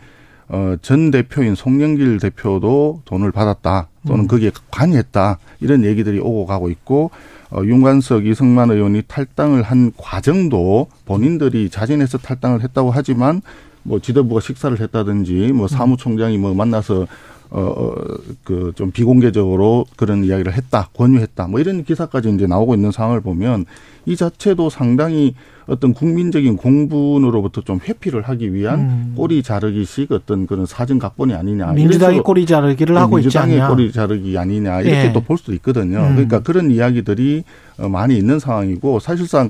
어전 대표인 송영길 대표도 돈을 받았다 또는 음. 거기에 관여했다 이런 얘기들이 오고 가고 있고 어 윤관석 이승만 의원이 탈당을 한 과정도 본인들이 자진해서 탈당을 했다고 하지만 뭐 지도부가 식사를 했다든지 뭐 사무총장이 뭐 만나서 어, 어그 좀 비공개적으로 그런 이야기를 했다, 권유했다, 뭐 이런 기사까지 이제 나오고 있는 상황을 보면 이 자체도 상당히 어떤 국민적인 공분으로부터 좀 회피를 하기 위한 음. 꼬리 자르기식 어떤 그런 사전 각본이 아니냐. 민주당이 꼬리 자르기를 하고 있지 않냐. 민주당의 꼬리 자르기 아니냐 이렇게 예. 또볼 수도 있거든요. 음. 그러니까 그런 이야기들이 어, 많이 있는 상황이고 사실상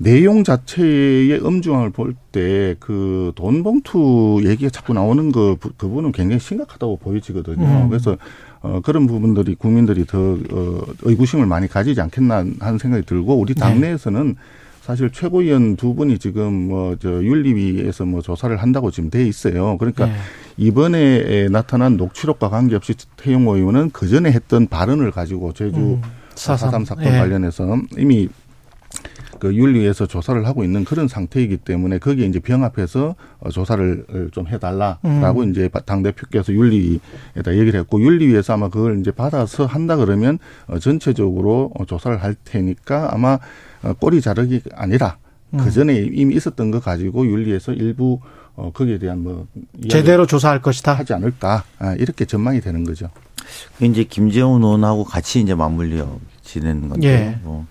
내용 자체의 엄중함을 볼 때 그 돈 봉투 얘기가 자꾸 나오는 그 그분은 굉장히 심각하다고 보여지거든요. 음. 그래서 어 그런 부분들이 국민들이 더 어, 의구심을 많이 가지지 않겠나 하는 생각이 들고 우리 네. 당내에서는 네. 사실 최고위원 두 분이 지금 뭐 저 윤리위에서 뭐 조사를 한다고 지금 돼 있어요. 그러니까 네. 이번에 나타난 녹취록과 관계없이 태용호 의원은 그 전에 했던 발언을 가지고 제주 음. 사삼 사건 네. 관련해서 이미 그 윤리에서 조사를 하고 있는 그런 상태이기 때문에 거기에 이제 병합해서 어, 조사를 좀 해달라라고 음. 이제 당 대표께서 윤리에다 얘기를 했고 윤리위에서 아마 그걸 이제 받아서 한다 그러면 어, 전체적으로 어, 조사를 할 테니까 아마 꼬리 자르기 아니라 그 음. 전에 이미 있었던 거 가지고 윤리에서 일부 어 거기에 대한 뭐 제대로 조사할 것이다 하지 않을까 아, 이렇게 전망이 되는 거죠. 이제 김재훈 의원하고 같이 이제 맞물려 지내는 건데 예. 뭐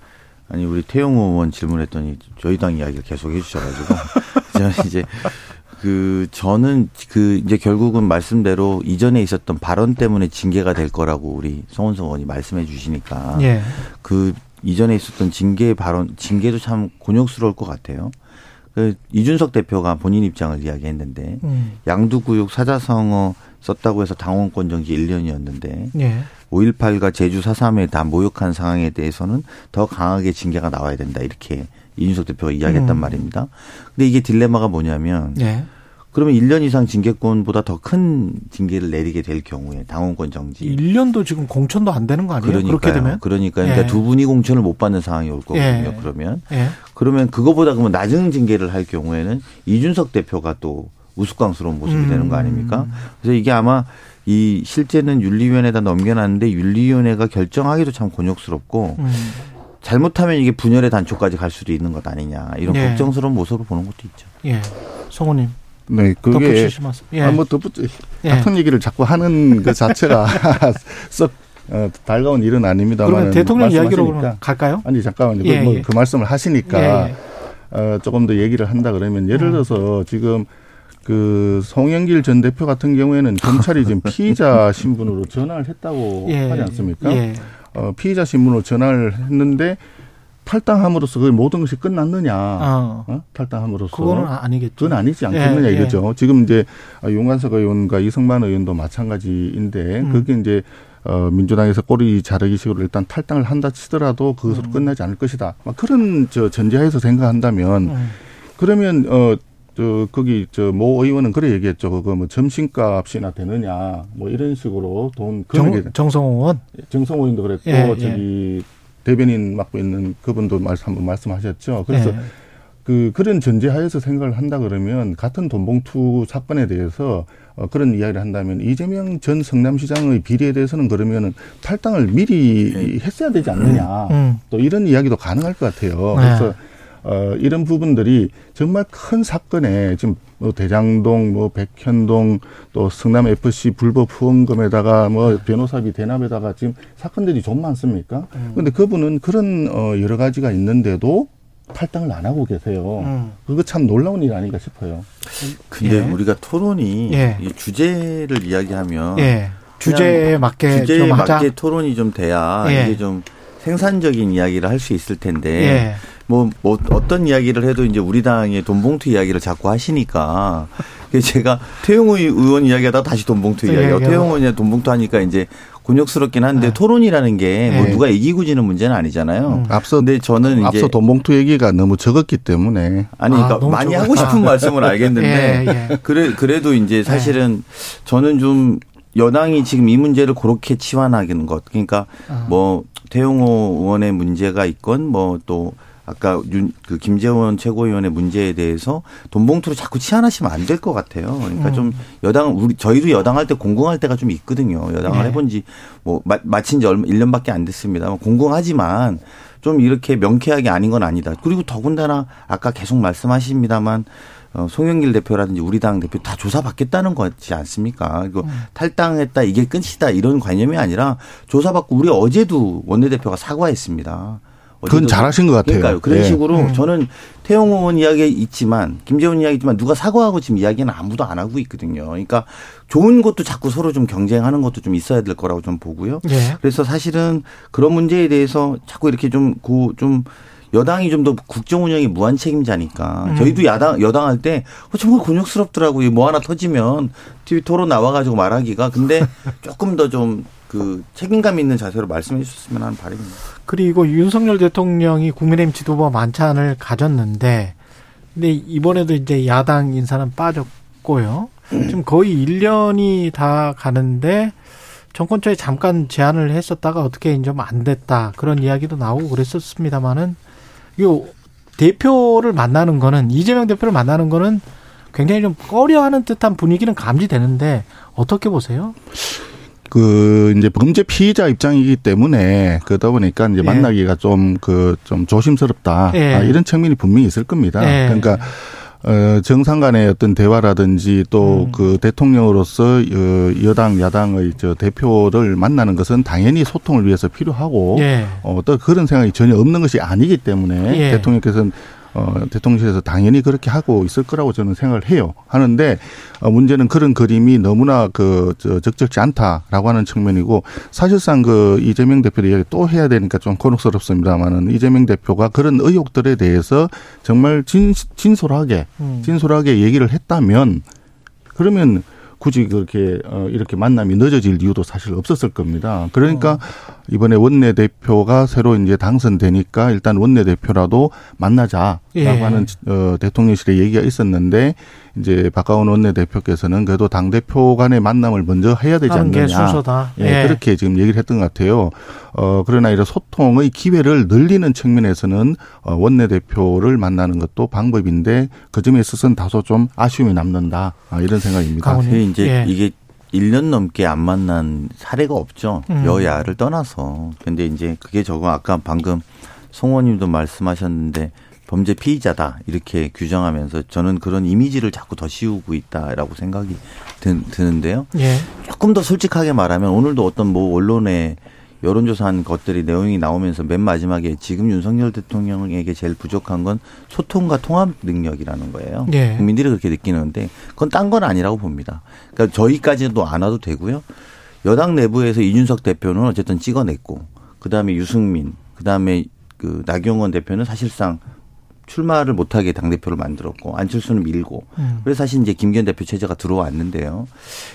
아니 우리 태용 의원 질문했더니 저희 당 이야기를 계속 해주셔가지고 *laughs* 저는 이제 그 저는 그 이제 결국은 말씀대로 이전에 있었던 발언 때문에 징계가 될 거라고 우리 송원성 의원이 말씀해 주시니까 예. 그 이전에 있었던 징계 발언 징계도 참 곤욕스러울 것 같아요. 그 이준석 대표가 본인 입장을 이야기했는데 음. 양두구육 사자성어 썼다고 해서 당원권 정지 1년이었는데 예. 5.18과 제주 4.3에 다 모욕한 상황에 대해서는 더 강하게 징계가 나와야 된다 이렇게 이준석 대표가 이야기했단 음. 말입니다. 근데 이게 딜레마가 뭐냐면 예. 그러면 1년 이상 징계권보다 더 큰 징계를 내리게 될 경우에 당원권 정지. 1년도 지금 공천도 안 되는 거 아니에요? 그러니까요. 그렇게 되면? 그러니까, 그러니까 예. 두 분이 공천을 못 받는 상황이 올 거거든요. 예. 그러면 예. 그러면 그거보다 그러면 낮은 징계를 할 경우에는 이준석 대표가 또 우스꽝스러운 모습이 음. 되는 거 아닙니까? 그래서 이게 아마 이 실제는 윤리위원회에다 넘겨놨는데 윤리위원회가 결정하기도 참 곤욕스럽고 음. 잘못하면 이게 분열의 단초까지 갈 수도 있는 것 아니냐 이런 예. 걱정스러운 모습을 보는 것도 있죠. 예, 성우님. 네, 그게 예. 아, 뭐 덧붙 예. 같은 얘기를 자꾸 하는 그 자체가 *laughs* 썩 어, 달가운 일은 아닙니다. 그러면 대통령 이야기로 갈까요? 아니 잠깐만요. 예, 뭐, 예. 그 말씀을 하시니까 예, 예. 어, 조금 더 얘기를 한다 그러면 예를 음. 들어서 음. 지금 그 송영길 전 대표 같은 경우에는 검찰이 지금 *laughs* 피의자 신분으로 전화를 했다고 예. 하지 않습니까? 예. 어, 피의자 신분으로 전화를 했는데 탈당함으로써 그 모든 것이 끝났느냐? 어. 어? 탈당함으로써 그거는 아니겠죠. 그건 아니지 않겠느냐 예, 예. 이거죠. 지금 이제 윤관석 의원과 이승만 의원도 마찬가지인데 음. 그게 이제 어, 민주당에서 꼬리 자르기식으로 일단 탈당을 한다 치더라도 그것으로 음. 끝나지 않을 것이다. 막 그런 저 전제하에서 생각한다면 음. 그러면 어. 저 거기 저 모 의원은 그래 얘기했죠. 그거 뭐 점심값이나 되느냐 뭐 이런 식으로 돈 정, 정성호 의원 정성호 의원도 그랬고 예, 저기 예. 대변인 맡고 있는 그분도 말씀 한번 말씀하셨죠. 그래서 네. 그 그런 전제하에서 생각을 한다 그러면 같은 돈봉투 사건에 대해서 어, 그런 이야기를 한다면 이재명 전 성남시장의 비리에 대해서는 그러면은 탈당을 미리 네. 했어야 되지 않느냐. 음. 음. 또 이런 이야기도 가능할 것 같아요. 네. 그래서 어, 이런 부분들이 정말 큰 사건에 지금 뭐 대장동, 뭐 백현동, 또 성남 FC 불법 후원금에다가 뭐 변호사비 대납에다가 지금 사건들이 좀 많습니까? 음. 근데 그분은 그런 어, 여러 가지가 있는데도 탈당을 안 하고 계세요. 음. 그거 참 놀라운 일 아닌가 싶어요. 근데 예. 우리가 토론이 예. 주제를 이야기하면 예. 주제에 맞게 주제에 맞게 토론이 좀 돼야 예. 이게 좀 생산적인 이야기를 할 수 있을 텐데 예. 뭐, 뭐 어떤 이야기를 해도 이제 우리 당의 돈봉투 이야기를 자꾸 하시니까 *laughs* 제가 태용호 의원 이야기하다가 다시 돈봉투 네, 이야기하고 태용호 의원 돈봉투 하니까 이제 곤욕스럽긴 한데 네. 토론이라는 게뭐 네. 누가 이기고 지는 문제는 아니잖아요. 음. 앞서 근데 저는 앞서 돈봉투 얘기가 너무 적었기 때문에 아니 그러니까 아, 많이 적었 하고 싶은 말씀을 알겠는데 *laughs* 예, 예. 그래 그래도 이제 사실은 저는 좀 여당이 지금 이 문제를 그렇게 치환하는 것 그러니까 아. 뭐 태용호 의원의 문제가 있건 뭐또 아까 윤, 그 김재원 최고위원의 문제에 대해서 돈 봉투로 자꾸 치안하시면 안 될 것 같아요. 그러니까 음. 좀 여당, 우리, 저희도 여당할 때 공공할 때가 좀 있거든요. 여당을 네. 해본 지 뭐, 마친 지 얼마, 1년밖에 안 됐습니다. 공공하지만 좀 이렇게 명쾌하게 아닌 건 아니다. 그리고 더군다나 아까 계속 말씀하십니다만 어, 송영길 대표라든지 우리 당 대표 다 조사받겠다는 거지 않습니까? 이거 음. 탈당했다 이게 끝이다 이런 관념이 아니라 조사받고 우리 어제도 원내대표가 사과했습니다. 그건 잘하신 것 같아요. 그러니까요. 그런 네. 식으로 음. 저는 태용 의원 이야기 있지만 김재원 이야기 있지만 누가 사과하고 지금 이야기는 아무도 안 하고 있거든요. 그러니까 좋은 것도 자꾸 서로 좀 경쟁하는 것도 좀 있어야 될 거라고 좀 보고요. 네. 그래서 사실은 그런 문제에 대해서 자꾸 이렇게 좀고좀 여당이 좀 더 국정 운영이 무한 책임자니까 음. 저희도 야당 여당 할 때 어, 정말 곤욕스럽더라고요. 뭐 하나 터지면 TV 토론 나와가지고 말하기가 근데 *laughs* 조금 더좀 그 책임감 있는 자세로 말씀해 주셨으면 하는 바람입니다. 그리고 윤석열 대통령이 국민의힘 지도부 만찬을 가졌는데 근데 이번에도 이제 야당 인사는 빠졌고요. 지금 거의 1년이 다 가는데 정권 초에 잠깐 제안을 했었다가 어떻게 좀안 됐다. 그런 이야기도 나오고 그랬었습니다만은 요 대표를 만나는 거는 이재명 대표를 만나는 거는 굉장히 좀 꺼려하는 듯한 분위기는 감지되는데 어떻게 보세요? 그 이제 범죄 피의자 입장이기 때문에 그러다 보니까 이제 예. 만나기가 좀 그좀 그 좀 조심스럽다 예. 아, 이런 측면이 분명히 있을 겁니다. 예. 그러니까 어, 정상 간의 어떤 대화라든지 또그 음. 대통령으로서 어, 여당 야당의 저 대표를 만나는 것은 당연히 소통을 위해서 필요하고 예. 어, 또 그런 생각이 전혀 없는 것이 아니기 때문에 예. 대통령께서는 어, 대통령실에서 당연히 그렇게 하고 있을 거라고 저는 생각을 해요. 하는데 어, 문제는 그런 그림이 너무나 그 저, 적절치 않다라고 하는 측면이고 사실상 그 이재명 대표 이야기 또 해야 되니까 좀 곤혹스럽습니다만은 이재명 대표가 그런 의혹들에 대해서 정말 진, 진솔하게 음. 진솔하게 얘기를 했다면 그러면 굳이 그렇게 어 이렇게 만남이 늦어질 이유도 사실 없었을 겁니다. 그러니까 어. 이번에 원내 대표가 새로 이제 당선되니까 일단 원내 대표라도 만나자라고 예. 하는 어 대통령실의 얘기가 있었는데 이제 박가원 원내 대표께서는 그래도 당 대표 간의 만남을 먼저 해야 되지 않느냐. 순서다. 예, 예. 그렇게 지금 얘기를 했던 것 같아요. 어 그러나 이런 소통의 기회를 늘리는 측면에서는 어 원내 대표를 만나는 것도 방법인데 그 점에 있어서는 다소 좀 아쉬움이 남는다. 아, 이런 생각입니다. 강원님. 이제 예. 이게 1년 넘게 안 만난 사례가 없죠. 음. 여야를 떠나서. 근데 이제 그게 저거 아까 방금 송원님도 말씀하셨는데 범죄 피의자다 이렇게 규정하면서 저는 그런 이미지를 자꾸 더 씌우고 있다라고 생각이 드는데요. 예. 조금 더 솔직하게 말하면 오늘도 어떤 뭐 언론에 여론조사한 것들이 내용이 나오면서 맨 마지막에 지금 윤석열 대통령에게 제일 부족한 건 소통과 통합 능력이라는 거예요. 예. 국민들이 그렇게 느끼는데 그건 딴 건 아니라고 봅니다. 그러니까 저희까지도 안 와도 되고요. 여당 내부에서 이준석 대표는 어쨌든 찍어냈고 그다음에 유승민 그다음에 그 나경원 대표는 사실상 출마를 못하게 당대표를 만들었고 안철수는 밀고 음. 그래서 사실 이제 김기현 대표 체제가 들어왔는데요.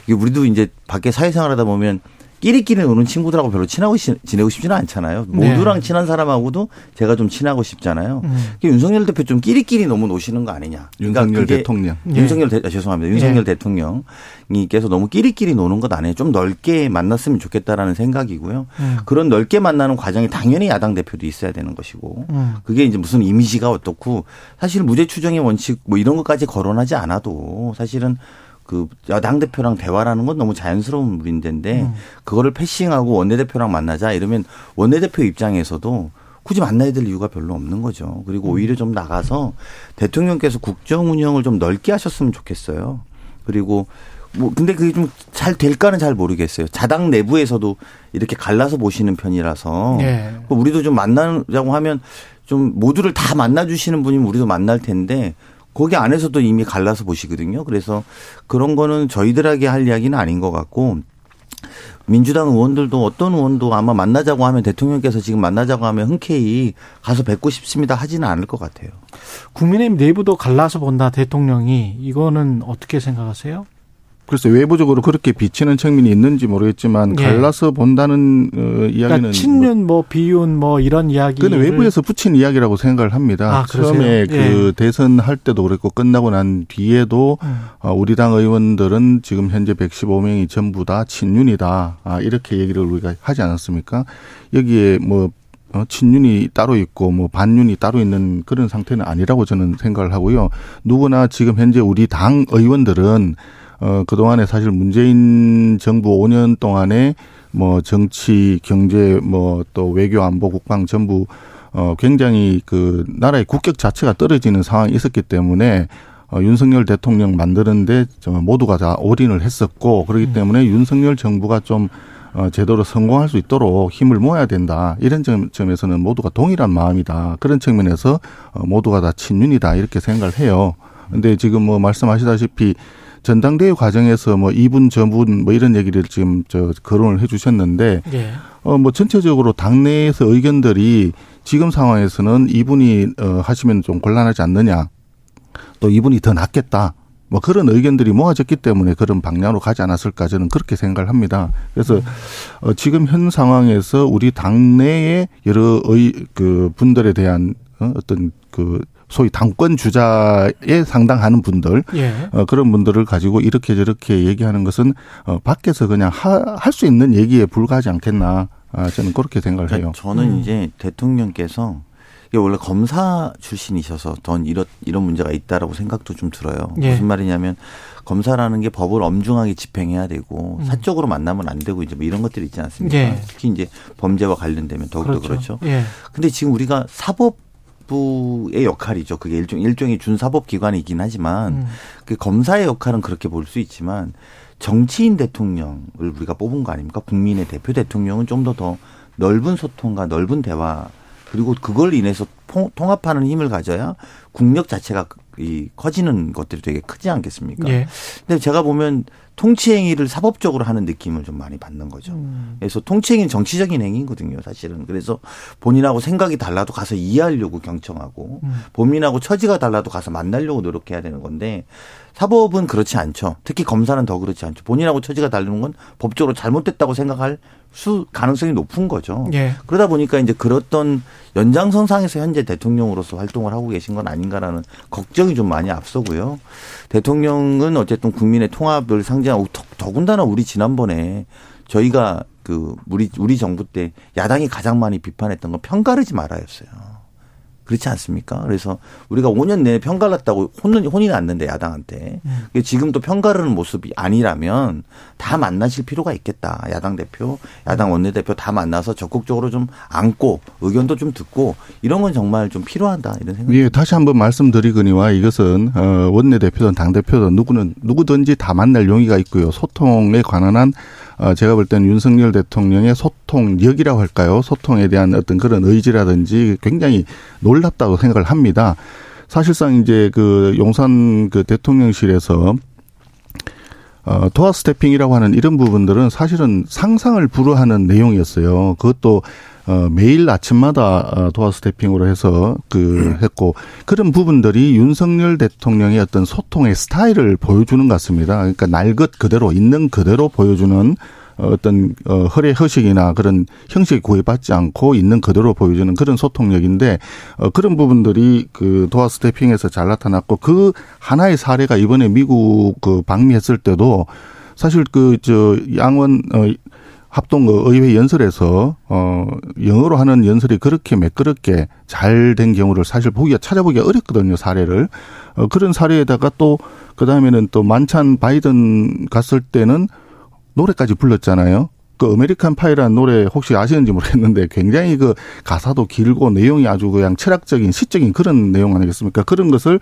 이게 우리도 이제 밖에 사회생활 하다 보면 끼리끼리 노는 친구들하고 별로 친하고 시, 지내고 싶지는 않잖아요. 모두랑 네. 친한 사람하고도 제가 좀 친하고 싶잖아요. 음. 윤석열 대표 좀 끼리끼리 너무 노시는 거 아니냐. 그러니까 윤석열 대통령. 네. 윤석열 대, 아, 죄송합니다. 윤석열 네. 대통령님께서 너무 끼리끼리 노는 것 아니에요. 좀 넓게 만났으면 좋겠다라는 생각이고요. 음. 그런 넓게 만나는 과정이 당연히 야당 대표도 있어야 되는 것이고 음. 그게 이제 무슨 이미지가 어떻고 사실 무죄 추정의 원칙 뭐 이런 것까지 거론하지 않아도 사실은 그 여당 대표랑 대화라는 건 너무 자연스러운 문제인데 음. 그거를 패싱하고 원내대표랑 만나자 이러면 원내대표 입장에서도 굳이 만나야 될 이유가 별로 없는 거죠. 그리고 음. 오히려 좀 나가서 대통령께서 국정 운영을 좀 넓게 하셨으면 좋겠어요. 그리고 뭐 근데 그게 좀 잘 될까는 잘 모르겠어요. 자당 내부에서도 이렇게 갈라서 보시는 편이라서 네. 우리도 좀 만나자고 하면 좀 모두를 다 만나 주시는 분이면 우리도 만날 텐데 거기 안에서도 이미 갈라서 보시거든요. 그래서 그런 거는 저희들에게 할 이야기는 아닌 것 같고 민주당 의원들도 어떤 의원도 아마 만나자고 하면 대통령께서 지금 만나자고 하면 흔쾌히 가서 뵙고 싶습니다 하지는 않을 것 같아요. 국민의힘 내부도 갈라서 본다 대통령이 이거는 어떻게 생각하세요? 글쎄 외부적으로 그렇게 비치는 측면이 있는지 모르겠지만 예. 갈라서 본다는 어, 이야기는 그러니까 친윤 뭐 비윤 뭐 이런 이야기 그는 외부에서 붙인 이야기라고 생각을 합니다. 아, 처음에 예. 그 대선 할 때도 그랬고 끝나고 난 뒤에도 음. 어, 우리 당 의원들은 지금 현재 115명이 전부 다 친윤이다. 아, 이렇게 얘기를 우리가 하지 않았습니까? 여기에 뭐 어, 친윤이 따로 있고 뭐 반윤이 따로 있는 그런 상태는 아니라고 저는 생각을 하고요. 누구나 지금 현재 우리 당 의원들은 어, 그동안에 사실 문재인 정부 5년 동안에 뭐 정치, 경제, 뭐 또 외교, 안보, 국방 전부 어, 굉장히 그 나라의 국격 자체가 떨어지는 상황이 있었기 때문에 어, 윤석열 대통령 만드는데 모두가 다 올인을 했었고 그렇기 음. 때문에 윤석열 정부가 좀 어, 제대로 성공할 수 있도록 힘을 모아야 된다. 이런 점, 점에서는 모두가 동일한 마음이다. 그런 측면에서 어, 모두가 다 친윤이다. 이렇게 생각을 해요. 근데 지금 뭐 말씀하시다시피 전당대회 과정에서 뭐 이분 저분 뭐 이런 얘기를 지금 저 거론을 해 주셨는데 예. 어뭐 전체적으로 당내에서 의견들이 지금 상황에서는 이분이 어 하시면 좀 곤란하지 않느냐. 또 이분이 더 낫겠다. 뭐 그런 의견들이 모아졌기 때문에 그런 방향으로 가지 않았을까 저는 그렇게 생각을 합니다. 그래서 어 지금 현 상황에서 우리 당내의 여러 의 그 분들에 대한 어 어떤 그 소위 당권 주자에 상당하는 분들 예. 어, 그런 분들을 가지고 이렇게 저렇게 얘기하는 것은 어, 밖에서 그냥 할 수 있는 얘기에 불과하지 않겠나 아, 저는 그렇게 생각을 그러니까 해요. 저는 음. 이제 대통령께서 이게 원래 검사 출신이셔서 전 이런 이런 문제가 있다라고 생각도 좀 들어요. 예. 무슨 말이냐면 검사라는 게 법을 엄중하게 집행해야 되고 음. 사적으로 만나면 안 되고 이제 뭐 이런 것들이 있지 않습니까? 예. 특히 이제 범죄와 관련되면 더욱더 그렇죠. 그렇죠. 예. 근데 지금 우리가 사법 부의 역할이죠. 그게 일종 일종의 준사법 기관이긴 하지만 음. 그 검사의 역할은 그렇게 볼 수 있지만 정치인 대통령을 우리가 뽑은 거 아닙니까? 국민의 대표 대통령은 좀 더더 넓은 소통과 넓은 대화 그리고 그걸 인해서 통합하는 힘을 가져야 국력 자체가 이 커지는 것들이 되게 크지 않겠습니까? 예. 근데 제가 보면 통치 행위를 사법적으로 하는 느낌을 좀 많이 받는 거죠. 음. 그래서 통치 행위는 정치적인 행위거든요, 사실은. 그래서 본인하고 생각이 달라도 가서 이해하려고 경청하고 음. 본인하고 처지가 달라도 가서 만나려고 노력해야 되는 건데 사법은 그렇지 않죠. 특히 검사는 더 그렇지 않죠. 본인하고 처지가 다르는 건 법적으로 잘못됐다고 생각할 수 가능성이 높은 거죠. 예. 그러다 보니까 이제 그렇던 연장선상에서 현재 대통령으로서 활동을 하고 계신 건 아닌가라는 걱정이 좀 많이 앞서고요. 대통령은 어쨌든 국민의 통합을 상징하고 더군다나 우리 지난번에 저희가 그 우리 우리 정부 때 야당이 가장 많이 비판했던 건 편가르지 말아였어요. 그렇지 않습니까? 그래서 우리가 5년 내에 편갈랐다고 혼은 혼이 났는데 야당한테 음. 지금 도 편가르는 모습이 아니라면 다 만나실 필요가 있겠다. 야당 대표, 야당 원내대표 다 만나서 적극적으로 좀 안고 의견도 좀 듣고 이런 건 정말 좀 필요하다 이런 생각이. 예, 다시 한번 말씀드리거니와 이것은 어 원내대표든 당 대표든 누구는 누구든지 다 만날 용의가 있고요. 소통에 관한 한 어, 제가 볼 때는 윤석열 대통령의 소통력이라고 할까요? 소통에 대한 어떤 그런 의지라든지 굉장히 놀랍다고 생각을 합니다. 사실상 이제 그 용산 그 대통령실에서 어, 도어 스태핑이라고 하는 이런 부분들은 사실은 상상을 불허하는 내용이었어요. 그것도 어, 매일 아침마다 어, 도어 스태핑으로 해서 그 했고 그런 부분들이 윤석열 대통령의 어떤 소통의 스타일을 보여주는 것 같습니다. 그러니까 날 것 그대로 있는 그대로 보여주는 어떤 어 허례 허식이나 그런 형식에 구애받지 않고 있는 그대로 보여주는 그런 소통력인데 어 그런 부분들이 그 도어 스태핑에서 잘 나타났고 그 하나의 사례가 이번에 미국 그 방미했을 때도 사실 그 저 양원 어 합동 그 의회 연설에서 어 영어로 하는 연설이 그렇게 매끄럽게 잘 된 경우를 사실 보기가 찾아보기가 어렵거든요 사례를 어 그런 사례에다가 또 그다음에는 또 만찬 바이든 갔을 때는 노래까지 불렀잖아요. 그 American Pie라는 노래 혹시 아시는지 모르겠는데 굉장히 그 가사도 길고 내용이 아주 그냥 철학적인 시적인 그런 내용 아니겠습니까? 그런 것을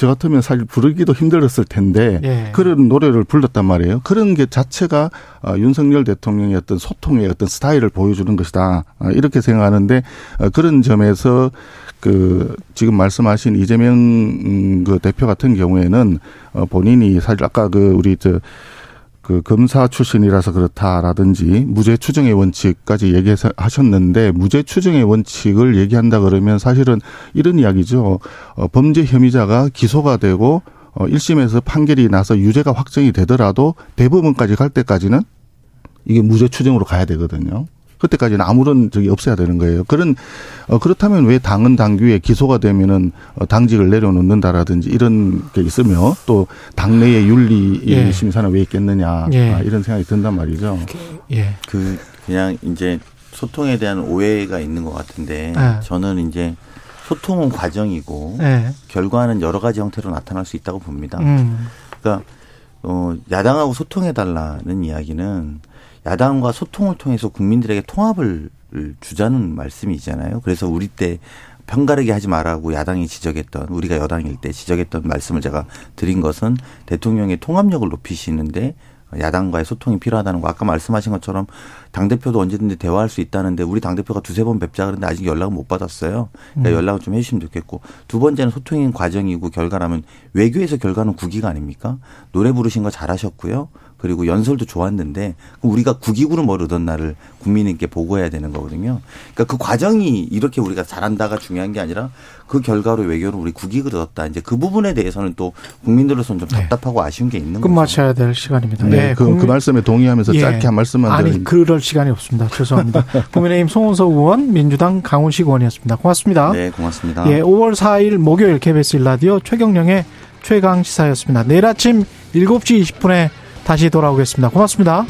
저 같으면 사실 부르기도 힘들었을 텐데 예. 그런 노래를 불렀단 말이에요. 그런 게 자체가 어, 윤석열 대통령의 어떤 소통의 어떤 스타일을 보여주는 것이다. 어, 이렇게 생각하는데 어, 그런 점에서 그 지금 말씀하신 이재명 음, 그 대표 같은 경우에는 본인이 사실 아까 그 우리 저 그 검사 출신이라서 그렇다라든지 무죄 추정의 원칙까지 얘기하셨는데 무죄 추정의 원칙을 얘기한다 그러면 사실은 이런 이야기죠. 어, 범죄 혐의자가 기소가 되고 어, 1심에서 판결이 나서 유죄가 확정이 되더라도 대법원까지 갈 때까지는 이게 무죄 추정으로 가야 되거든요. 그때까지는 아무런 적이 없어야 되는 거예요. 그런 어 그렇다면 왜 당은 당규에 기소가 되면은 어 당직을 내려놓는다라든지 이런 게 있으며 또 당내의 윤리 예. 심사는 왜 있겠느냐 예. 아, 이런 생각이 든단 말이죠. 예. 그 그냥 이제 소통에 대한 오해가 있는 것 같은데 예. 저는 이제 소통은 과정이고 예. 결과는 여러 가지 형태로 나타날 수 있다고 봅니다. 음. 그러니까 어 야당하고 소통해 달라는 이야기는 야당과 소통을 통해서 국민들에게 통합을 주자는 말씀이잖아요. 그래서 우리 때 편가르게 하지 말라고 야당이 지적했던 우리가 여당일 때 지적했던 말씀을 제가 드린 것은 대통령의 통합력을 높이시는데 야당과의 소통이 필요하다는 거 아까 말씀하신 것처럼 당 대표도 언제든지 대화할 수 있다는데 우리 당 대표가 두세 번 뵙자 그러는데 아직 연락을 못 받았어요. 그러니까 음. 연락을 좀 해주시면 좋겠고 두 번째는 소통인 과정이고 결과라면 외교에서 결과는 국기가 아닙니까? 노래 부르신 거 잘하셨고요. 그리고 연설도 좋았는데 우리가 국익으로 뭘 얻은 날을 국민에게 보고해야 되는 거거든요. 그러니까 그 과정이 이렇게 우리가 잘한다가 중요한 게 아니라 그 결과로 외교로 우리 국익을 얻었다. 이제 그 부분에 대해서는 또 국민들로서는 좀 네. 답답하고 네. 아쉬운 게 있는 거죠. 끝마쳐야 될 시간입니다. 네, 네. 그, 그, 말씀에 동의하면서 예. 짧게 한 말씀만 아니 드립니다. 그럴 시간이 없습니다. 죄송합니다. *laughs* 국민의힘 송원석 의원, 민주당 강훈식 의원이었습니다. 고맙습니다. 네, 고맙습니다. 예, 5월 4일 목요일 KBS 일라디오 최경령의 최강 시사였습니다. 내일 아침 7시 20분에 다시 돌아오겠습니다. 고맙습니다.